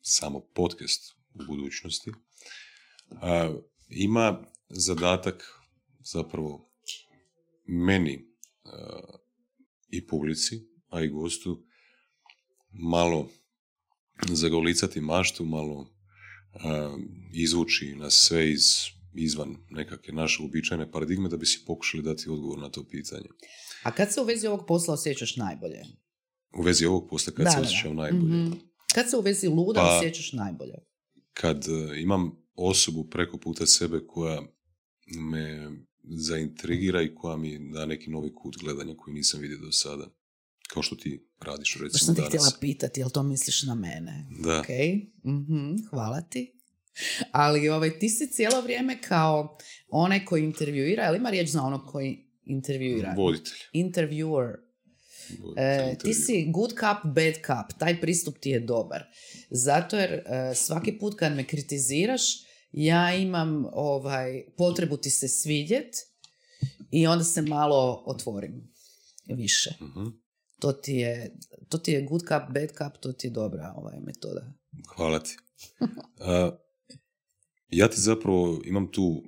samo podcast u budućnosti, a, ima zadatak zapravo meni a, i publici, a i gostu, malo zagolicati maštu, malo a, izvući nas sve iz izvan nekakve naše uobičajene paradigme da bi si pokušali dati odgovor na to pitanje. A kad se u vezi ovog posla osjećaš najbolje? U vezi ovog posla kad se osjećam najbolje. Mhm. Kad se u vezi luda Pa- osjećaš najbolje? Kad e, imam osobu preko puta sebe koja me zaintrigira i koja mi da neki novi kut gledanja koji nisam vidio do sada. Kao što ti radiš recimo sam te danas. htjela pitati, jel to misliš na mene? Da. Ok, mhm, hvala ti. Ali ovaj, ti si cijelo vrijeme kao onaj koji intervjuira, ali ima riječ za onog koji intervjuira? Voditelj. Interviewer. E, ti si good cup, bad cup. Taj pristup ti je dobar. Zato jer e, svaki put kad me kritiziraš, ja imam ovaj, potrebu ti se svidjet i onda se malo otvorim više. Mhm. To ti je, to ti je good cup, bad cup, to ti je dobra ovaj, metoda. Hvala ti. A, ja ti zapravo imam tu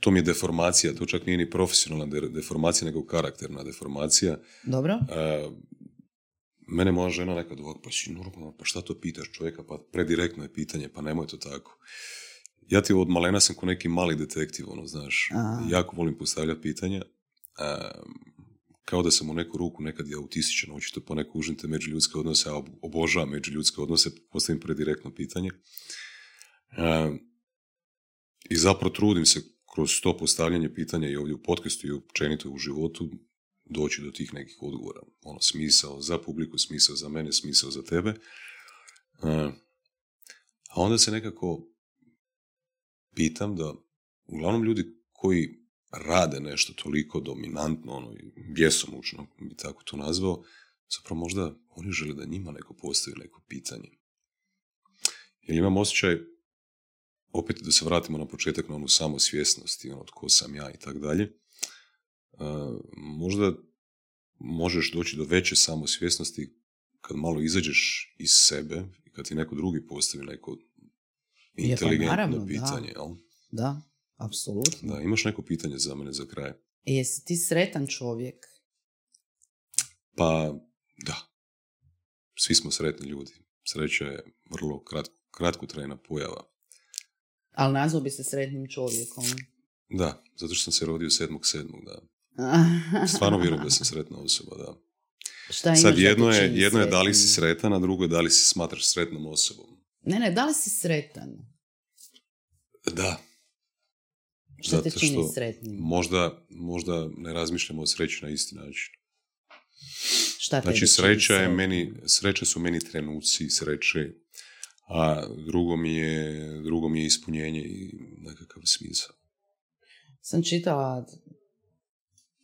to mi je deformacija, to čak nije ni profesionalna de- deformacija, nego karakterna deformacija. Dobro? E, mene moja žena nekad ovako, pa si normalno, pa šta to pitaš čovjeka, pa predirektno je pitanje, pa nemoj to tako. Ja ti od malena sam ko neki mali detektiv, ono, znaš, A. jako volim postavljati pitanja. E, kao da sam u neku ruku nekad je autističan, očito po neku užite međuljudske odnose, a ob- obožavam međuljudske odnose, postavim predirektno pitanje. I zapravo trudim se kroz to postavljanje pitanja i ovdje u podcastu i općenito u životu doći do tih nekih odgovora. Ono, smisao za publiku, smisao za mene, smisao za tebe. A onda se nekako pitam da uglavnom ljudi koji rade nešto toliko dominantno, ono, bjesomučno, bi tako to nazvao, zapravo možda oni žele da njima neko postavi neko pitanje. Jer imam osjećaj, opet da se vratimo na početak na onu samosvjesnost i ono tko sam ja i tako dalje, e, možda možeš doći do veće samosvjesnosti kad malo izađeš iz sebe i kad ti neko drugi postavi neko pa inteligentno da. pitanje. Jel? Da, apsolutno. Da, imaš neko pitanje za mene za kraj? E, Jesi ti sretan čovjek? Pa, da. Svi smo sretni ljudi. Sreća je vrlo kratko, kratkotrajna pojava. Ali nazvao bi se sretnim čovjekom. Da, zato što sam se rodio 7.7. da. Stvarno vjerujem da sam sretna osoba, da. Šta Sad jedno je, jedno je da li si sretan, a drugo je da li si smatraš sretnom osobom. Ne, ne, da li si sretan? Da. Šta te čini što sretnim? Možda, možda ne razmišljamo o sreći na isti način. Šta Znači, sreća je meni, sreća su meni trenuci sreće, a drugo mi je, drugo mi je ispunjenje i nekakav smisao. Sam čitala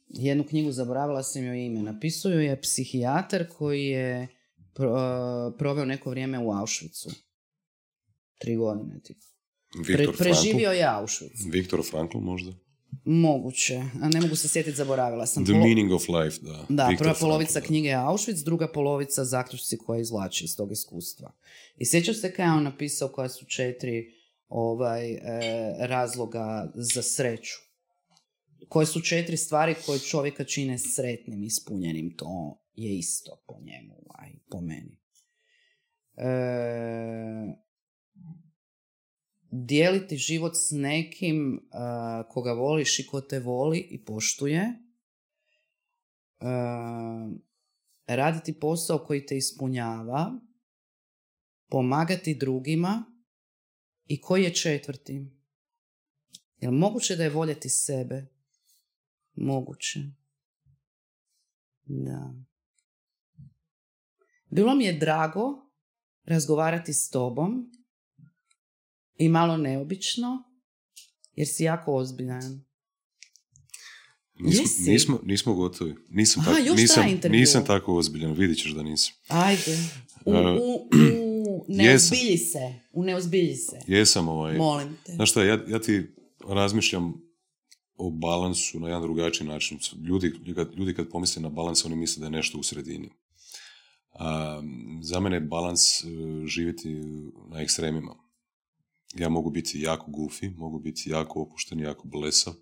jednu knjigu, zaboravila sam joj ime. Napisuju je psihijatar koji je pro- proveo neko vrijeme u Auschwitzu. Tri godine. tipa. Pre- preživio Frankl? je Auschwitz. Viktor Frankl možda? Moguće. A ne mogu se sjetiti, zaboravila sam. The Polo- meaning of life, da. Da, Viktor prva Frankl, polovica da. knjige je Auschwitz, druga polovica zaključci koje izvlači iz tog iskustva. I sjećaš se kada je on napisao koja su četiri ovaj, e, razloga za sreću. Koje su četiri stvari koje čovjeka čine sretnim, ispunjenim. To je isto po njemu, a i po meni. E, dijeliti život s nekim a, koga voliš i ko te voli i poštuje. A, raditi posao koji te ispunjava. Pomagati drugima. I koji je četvrti? Je li moguće da je voljeti sebe? Moguće. Da. Bilo mi je drago razgovarati s tobom i malo neobično, jer si jako ozbiljan. Nismo, Jesi? nismo, nismo gotovi. Nisam, Aha, tako, nisam, nisam tako ozbiljan, vidit ćeš da nisam. Ajde. U, E, u, u, ne jesam. ozbilji se. U ne ozbilji se. Jesam ovaj... Molim te. Znaš šta, ja, ja ti razmišljam o balansu na jedan drugačiji način. Ljudi, ljudi kad, ljudi kad pomisle na balans, oni misle da je nešto u sredini. A, za mene je balans e, živjeti na ekstremima. Ja mogu biti jako goofy, mogu biti jako opušten, jako blesav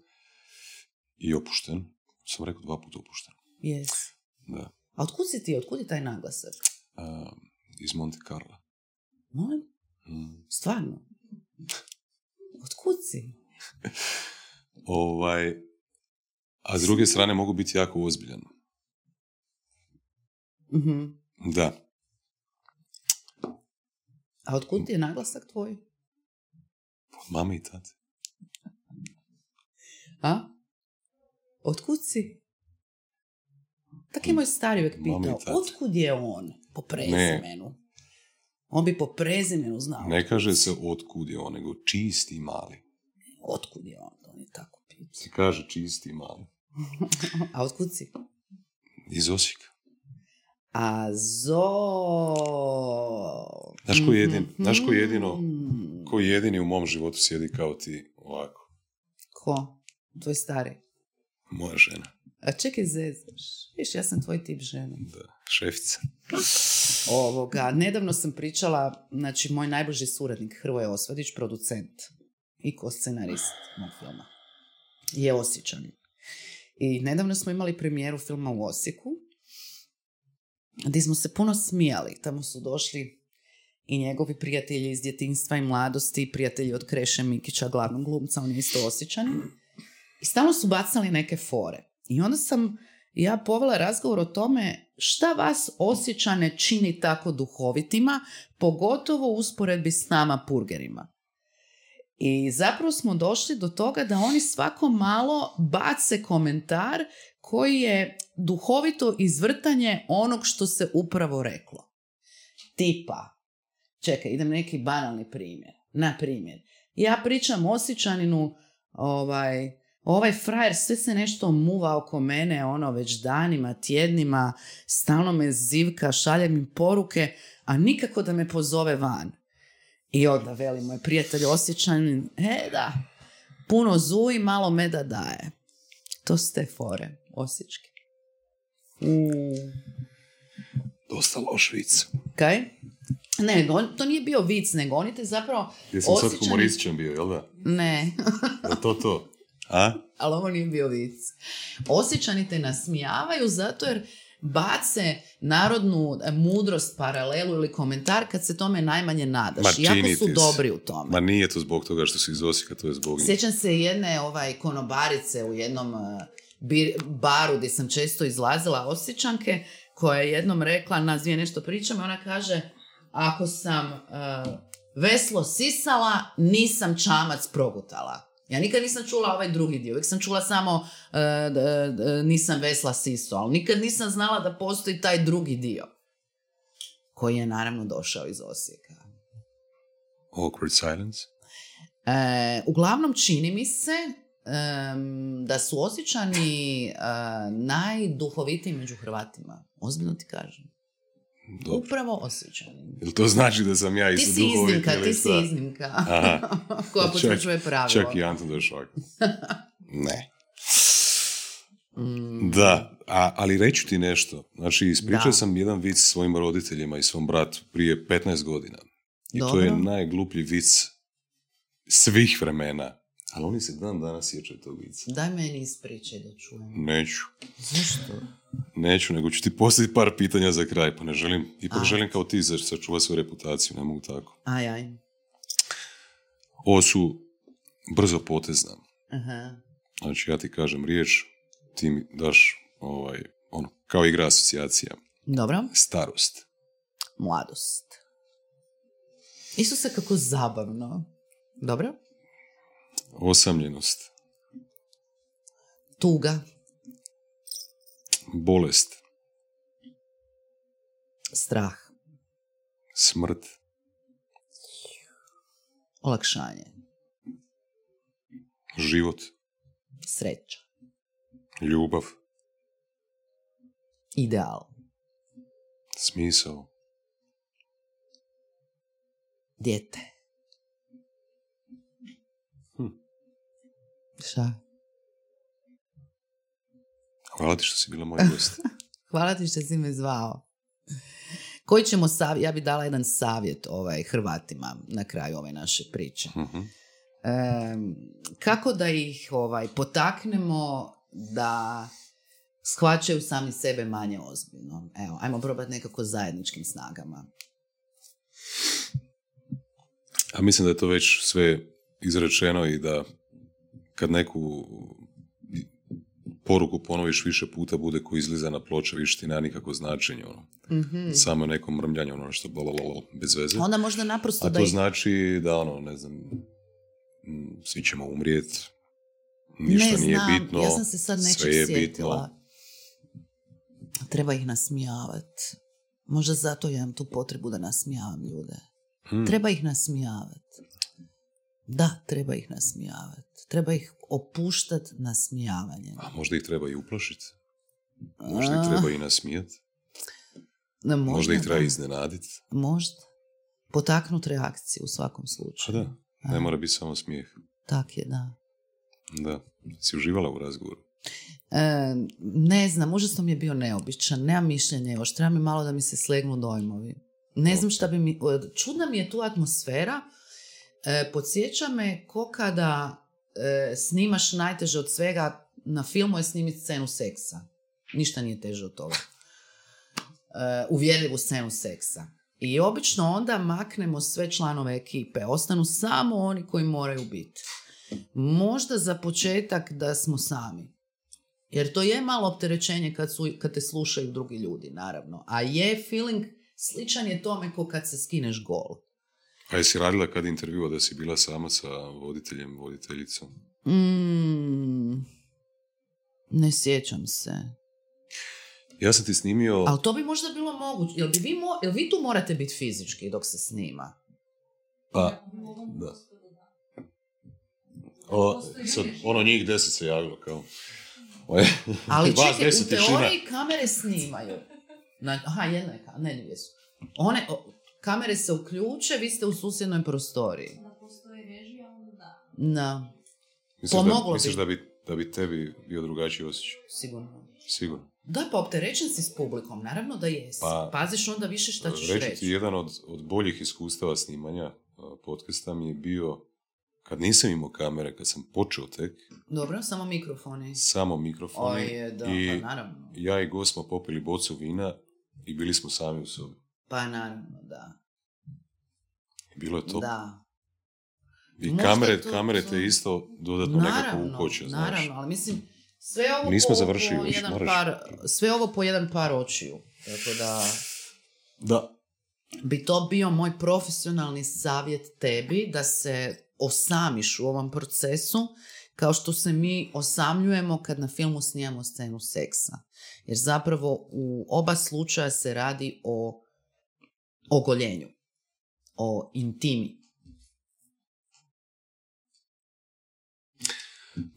i opušten. Sam rekao dva puta opušten. Yes. Da. A otkud si ti? Otkud je taj naglasak? A, iz Monte Carla. Molim? Mm. Stvarno? Otkud si? Ovaj, a s druge strane mogu biti jako ozbiljan. Mhm. Da. A otkud ti je naglasak tvoj? Od mame i tate. A? Otkud si? Tak je moj stari uvijek pitao, otkud je on? Po prezimenu. On bi po prezimenu znao. Ne kaže se otkud je on, nego čisti i mali. Otkud je on? On je tako pitao. Se kaže čisti i mali. A otkud si? Iz Osijeka. A zo... Znaš ko je jedin- znaš ko je jedino- Mhm. Koji jedini u mom životu sjedi kao ti ovako? Ko? Tvoj stari. Moja žena. A čekaj, zezaš. Viš, ja sam tvoj tip žene. Da, šefica. Ovoga, nedavno sam pričala, znači, moj najbliži suradnik Hrvoje Osvadić, producent i ko scenarist mog filma. je Osjećanin. I nedavno smo imali premijeru filma u Osijeku, gdje smo se puno smijali. Tamo su došli i njegovi prijatelji iz djetinstva i mladosti, prijatelji od Kreše Mikića, glavnog glumca, on je isto Osjećanin. I stalno su bacali neke fore. I onda sam ja povela razgovor o tome šta vas osjećane čini tako duhovitima, pogotovo u usporedbi s nama purgerima. I zapravo smo došli do toga da oni svako malo bace komentar koji je duhovito izvrtanje onog što se upravo reklo. Tipa, čekaj, idem neki banalni primjer. Na primjer, ja pričam osjećaninu, ovaj, ovaj frajer sve se nešto muva oko mene, ono već danima, tjednima, stalno me zivka, šalje mi poruke, a nikako da me pozove van. I onda veli moj prijatelj osjećan, e da, puno zuji, malo meda daje. To su te fore, osječke. Dosta loš vic. Kaj? Ne, to nije bio vic, nego oni te zapravo... Jesam sad humorističan bio, jel da? Ne. da to to? A? Ali ovo nije bio vic. Osjećani te nasmijavaju zato jer bace narodnu e, mudrost, paralelu ili komentar kad se tome najmanje nadaš. Ma, jako su dobri u tome. Ma nije to zbog toga što si iz Osijeka, to je zbog njih. Sjećam se jedne ovaj, konobarice u jednom e, baru gdje sam često izlazila osjećanke, koja je jednom rekla, nas dvije nešto pričamo, ona kaže, ako sam e, veslo sisala, nisam čamac progutala. Ja nikad nisam čula ovaj drugi dio, uvijek sam čula samo uh, nisam vesla siso, ali nikad nisam znala da postoji taj drugi dio koji je naravno došao iz Osijeka. Awkward silence? E, uglavnom čini mi se da su osjećani uh, najduhovitiji među Hrvatima. Ozbiljno ti kažem. Dobro. Upravo osjećani. Jel to znači da sam ja isto Ti si iznimka, ti si iznimka. Koja potvrđuje pravilo. Čak i Anton došao. ne. Mm. Da, a, ali reću ti nešto. Znači, ispričao sam jedan vic svojim roditeljima i svom bratu prije 15 godina. I Dobro. to je najgluplji vic svih vremena. Ali oni se dan danas sjećaju tog vica. Daj meni ispričaj da čujem. Neću. Zašto? Neću, nego ću ti postaviti par pitanja za kraj, pa ne želim, ipak želim kao ti sačuvati svoju reputaciju, ne mogu tako. Aj, aj. Ovo su brzo potezna. Aha. Znači, ja ti kažem riječ, ti mi daš ovaj, ono, kao igra asocijacija. Dobro. Starost. Mladost. Isuse, kako zabavno. Dobro. Osamljenost. Tuga. Bolest. Strah. Smrt. Olakšanje. Život. Sreća. Ljubav. Ideal. Smisao. Dijete. Šta? Hvala ti što si bila moj gost. Hvala ti što si me zvao. Koji ćemo savjet, ja bi dala jedan savjet ovaj, Hrvatima na kraju ove naše priče. uh kako da ih ovaj, potaknemo da shvaćaju sami sebe manje ozbiljno. Evo, ajmo probati nekako zajedničkim snagama. A mislim da je to već sve izrečeno i da kad neku poruku ponoviš više puta bude ko izliza na ploče, više ti nema nikako značenje. Ono. Mm-hmm. Samo neko mrmljanje, ono što blablabla, bez veze. Onda možda naprosto A to znači da, ono, ne znam, svi ćemo umrijeti, ništa ne nije znam. bitno, ja sam se sad sve je sjetila. bitno. Treba ih nasmijavati. Možda zato ja imam tu potrebu da nasmijavam ljude. Hmm. Treba ih nasmijavati. Da, treba ih nasmijavati. Treba ih opuštati nasmijavanje. A možda ih treba i uplašiti. Možda ih treba i nasmijati. možda, možda ih treba iznenaditi. Možda. Potaknuti reakciju u svakom slučaju. Pa da, ne mora biti samo smijeh. Tak je, da. Da, si uživala u razgovoru? E, ne znam, užasno mi je bio neobičan, nemam mišljenje još, treba mi malo da mi se slegnu dojmovi. Ne znam šta bi mi, čudna mi je tu atmosfera, E, podsjeća me ko kada e, snimaš najteže od svega, na filmu je snimiti scenu seksa. Ništa nije teže od toga. E, uvjerljivu scenu seksa. I obično onda maknemo sve članove ekipe. Ostanu samo oni koji moraju biti. Možda za početak da smo sami. Jer to je malo opterećenje kad, su, kad te slušaju drugi ljudi, naravno. A je feeling sličan je tome ko kad se skineš gol. A jesi radila kad intervjua da si bila sama sa voditeljem, voditeljicom? Mm, ne sjećam se. Ja sam ti snimio... Ali to bi možda bilo moguće. Jel, bi vi, mo, jel vi tu morate biti fizički dok se snima? Pa, da. O, sad, ono njih deset se javilo kao... Oje, Ali čekaj, u teoriji kamere snimaju. Na, aha, jedna je kamera, ne, dvije su. One, o, kamere se uključe, vi ste u susjednoj prostoriji. Da postoji režija, onda da. Na, Misliš, Pomoglo da, bi. misliš da, bi, da bi tebi bio drugačiji osjećaj? sigurno. Sigurno. Da, pa opterećen si s publikom, naravno da jesi. Pa, Paziš onda više šta ćeš Reći reći. ti, jedan od, od boljih iskustava snimanja podcasta mi je bio kad nisam imao kamere, kad sam počeo tek, Dobro, samo mikrofoni. samo mikrofoni Oj, da, i pa naravno. ja i Go smo popili bocu vina i bili smo sami u sobi. Pa naravno, da. Bilo je to. Da. I Možda kamere, to- kamere te isto dodatno nekako Naravno, ukoče, znaš. naravno, ali mislim, sve ovo Nismo po, završili po još, jedan moraš. par, sve ovo po jedan par očiju. Tako da Da. bi to bio moj profesionalni savjet tebi da se osamiš u ovom procesu kao što se mi osamljujemo kad na filmu snijamo scenu seksa. Jer zapravo u oba slučaja se radi o ogoljenju, o intimi.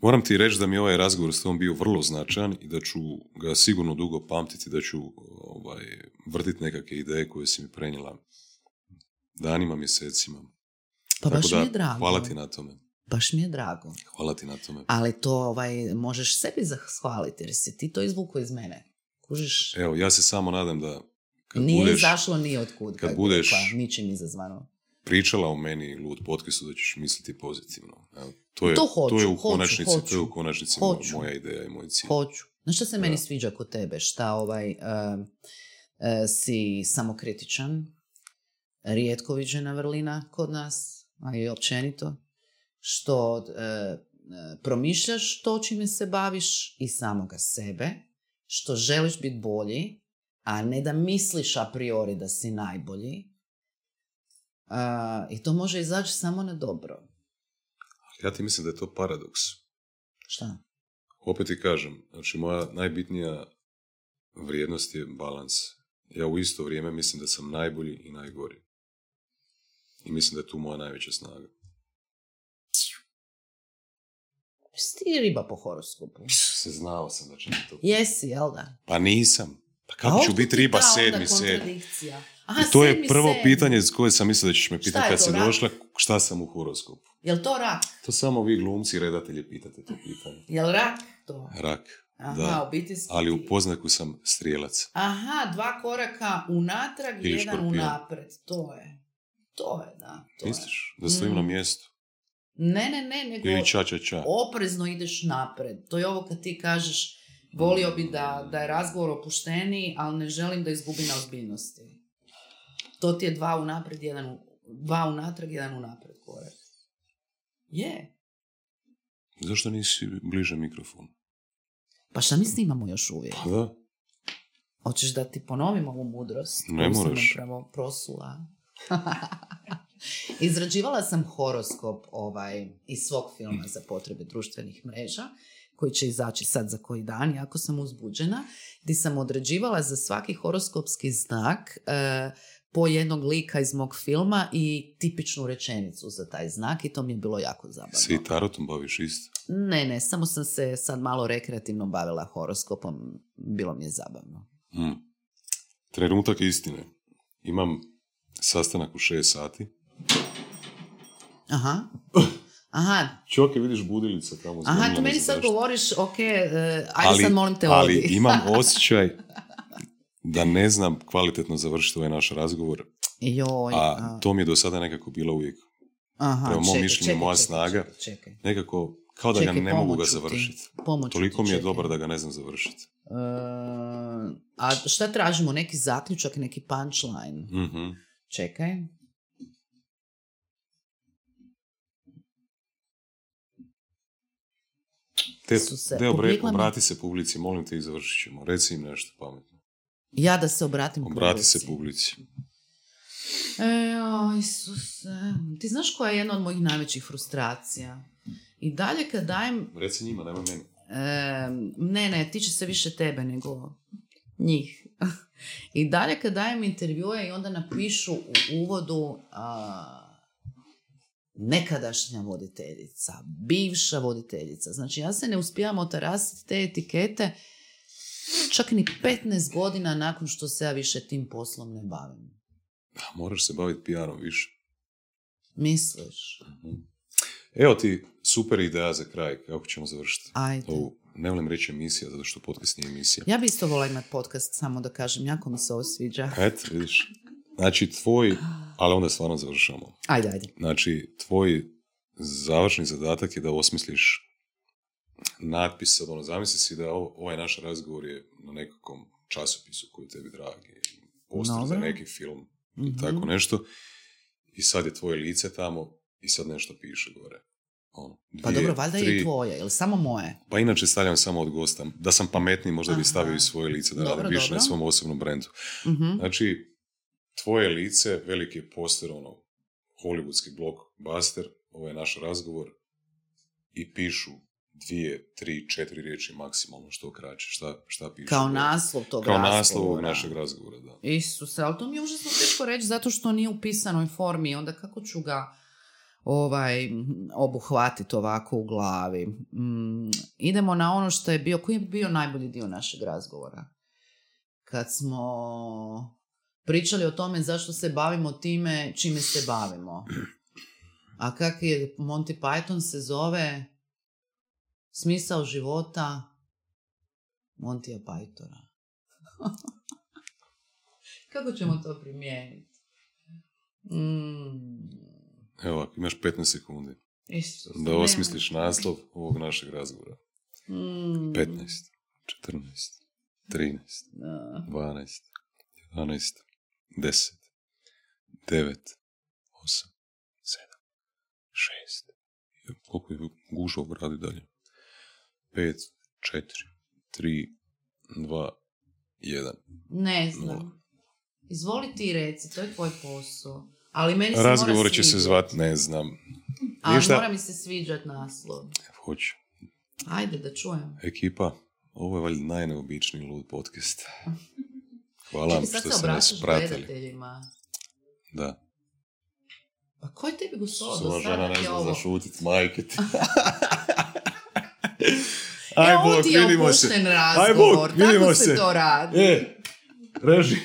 Moram ti reći da mi je ovaj razgovor s tom bio vrlo značajan i da ću ga sigurno dugo pamtiti, da ću ovaj, vrtiti nekakve ideje koje si mi prenijela danima, mjesecima. Pa Tako baš da, mi je drago. hvala ti na tome. Baš mi je drago. Hvala ti na tome. Ali to ovaj, možeš sebi zahvaliti jer si ti to izvukao iz mene. Kužiš? Evo, ja se samo nadam da kad Nije budeš izašlo ni od kud. kad budeš- rekla, ničim izazvano. pričala o meni lud podcastu da ćeš misliti pozitivno. To, je, To hoću, je u hoću, konačnici, to je u hoću. konačnici Hoću. moja ideja i moj cilj. Hoću. Znaš što se meni sviđa kod tebe? Šta ovaj, em, e, si samokritičan, rijetko viđena vrlina kod nas, a i općenito, što e, promišljaš to čime se baviš i samoga sebe, što želiš biti bolji, a ne da misliš a priori da si najbolji. A, I to može izaći samo na dobro. Ja ti mislim da je to paradoks. Šta? Opet ti kažem, znači moja najbitnija vrijednost je balans. Ja u isto vrijeme mislim da sam najbolji i najgori. I mislim da je tu moja najveća snaga. Jesi ti riba po horoskopu? Se znao sam da će mi to... Jesi, jel da? Pa nisam. Pa kako ću biti ti riba sedmi, sedmi? Aha, I to je prvo sedmi. pitanje s koje sam mislio da ćeš me pitati je kad si došla, šta sam u horoskopu. Jel to rak? To samo vi glumci i redatelji pitate to pitanje. Jel rak to? Rak, Aha, da. ali u poznaku sam strijelac. Aha, dva koraka unatrag, Ili jedan škorpion. unapred. To je. To je, da. To je. Misliš da stojim na Mm. mjestu? Ne, ne, ne, nego Ili ča, ča, ča. oprezno ideš napred. To je ovo kad ti kažeš volio bi da, da je razgovor opušteniji, ali ne želim da izgubi na ozbiljnosti. To ti je dva unapred, jedan u, dva unatrag, jedan unapred korak. Je. Zašto nisi bliže mikrofonu? Pa šta mi snimamo još uvijek? Pa da. Hoćeš da ti ponovim ovu mudrost? Ne moraš. upravo prosula. Izrađivala sam horoskop ovaj, iz svog filma za potrebe društvenih mreža, koji će izaći sad za koji dan, jako sam uzbuđena, gdje sam određivala za svaki horoskopski znak e, po jednog lika iz mog filma i tipičnu rečenicu za taj znak i to mi je bilo jako zabavno. Se i tarotom baviš isto. Ne, ne, samo sam se sad malo rekreativno bavila horoskopom, bilo mi je zabavno. Mm. Trenutak istine. Imam sastanak u 6 sati. Aha. Aha, Čoke, vidiš budilica tamo. Aha, tu meni sad govoriš, ok, e, ajde sad molim te ali odi. imam osjećaj da ne znam kvalitetno završiti ovaj naš razgovor, Joj, a a, to mi je do sada nekako bilo uvijek. aha, prema mom mišljenju moja čekaj, snaga. Čekaj. Nekako Kao da ga Čekaj, ne mogu ga završiti. Toliko mi je dobar da ga ne znam završiti. E, a šta tražimo? Neki zaključak, neki punchline? Mhm. Čekaj. Te, Su se Deo, bre, publika mi- obrati se publici, molim te i završit ćemo. Reci im nešto pametno. Ja da se obratim Obrati se publici. publici. E, o, Isuse. Ti znaš koja je jedna od mojih najvećih frustracija? I dalje kad dajem... Reci njima, nemoj meni. e, ne, ne, tiče se više tebe nego njih. I dalje kad dajem intervjue i onda napišu u uvodu a, nekadašnja voditeljica, bivša voditeljica. Znači ja se ne uspijevam otarasiti te etikete čak ni 15 godina nakon što se ja više tim poslom ne bavim. A, Moraš se baviti PR-om više. Misliš? Evo ti super ideja za kraj, kako ćemo završiti. Ajde. Ovu, ne volim reći emisija, zato što podcast nije emisija. Ja bi isto volila imati podcast, samo da kažem, jako mi se ovo sviđa. Eto, vidiš. Znači, tvoj, ali onda stvarno završamo. Ajde, ajde. Znači, tvoj završni zadatak je da osmisliš natpis, sad ono, zamisli si da ovaj naš razgovor je na nekakvom časopisu koji tebi dragi, poster za neki film, Mhm. tako nešto, i sad je tvoje lice tamo i sad nešto piše gore. Ono, Pa dobro, valjda je i tvoje, ili samo moje? Pa inače stavljam samo od gosta. Da sam pametniji, možda bi stavio i svoje lice, da Dobro, radim više na svom osobnom brendu. Mhm. Znači, tvoje lice, veliki je poster, ono, hollywoodski blockbuster, ovo je naš razgovor, i pišu dvije, tri, četiri riječi maksimalno što kraće. Šta, šta pišu? Kao naslov tog Kao razgovora. naslov ovog našeg razgovora, da. Isuse, ali to mi je užasno teško reći zato što nije u pisanoj formi. Onda kako ću ga ovaj, obuhvatiti ovako u glavi? Mm, idemo na ono što je bio, koji je bio najbolji dio našeg razgovora? Kad smo pričali o tome zašto se bavimo time čime se bavimo. A kak je Monty Python se zove smisao života Montija Pythona. Kako ćemo to primijeniti? Mm. Evo, imaš 15 sekundi Isuse, da nema. osmisliš naslov ovog našeg razgovora. Mm. 15, 14, 13, Da. 12, 11, 10, 9, 8, 7, 6. Koliko je gužva u gradu dalje? 5, 4, 3, 2, 1. Ne Nula. znam. Izvoli ti reci, to je tvoj posao. Ali meni se Razgovor mora će se sviđat. zvat, ne znam. Ali Ništa. mora mi se sviđat naslov. Hoću. Ajde da čujem. Ekipa, ovo je valjda najneobičniji lud podcast. Hvala vam što se ste nas pratili. Da. Pa ko je tebi gospodo? Sva žena ne zna zašutit, majke ti. E, Aj ti je vidimo se. opušten Aj razgovor. bok, vidimo Tako se. se to radi. E, reži.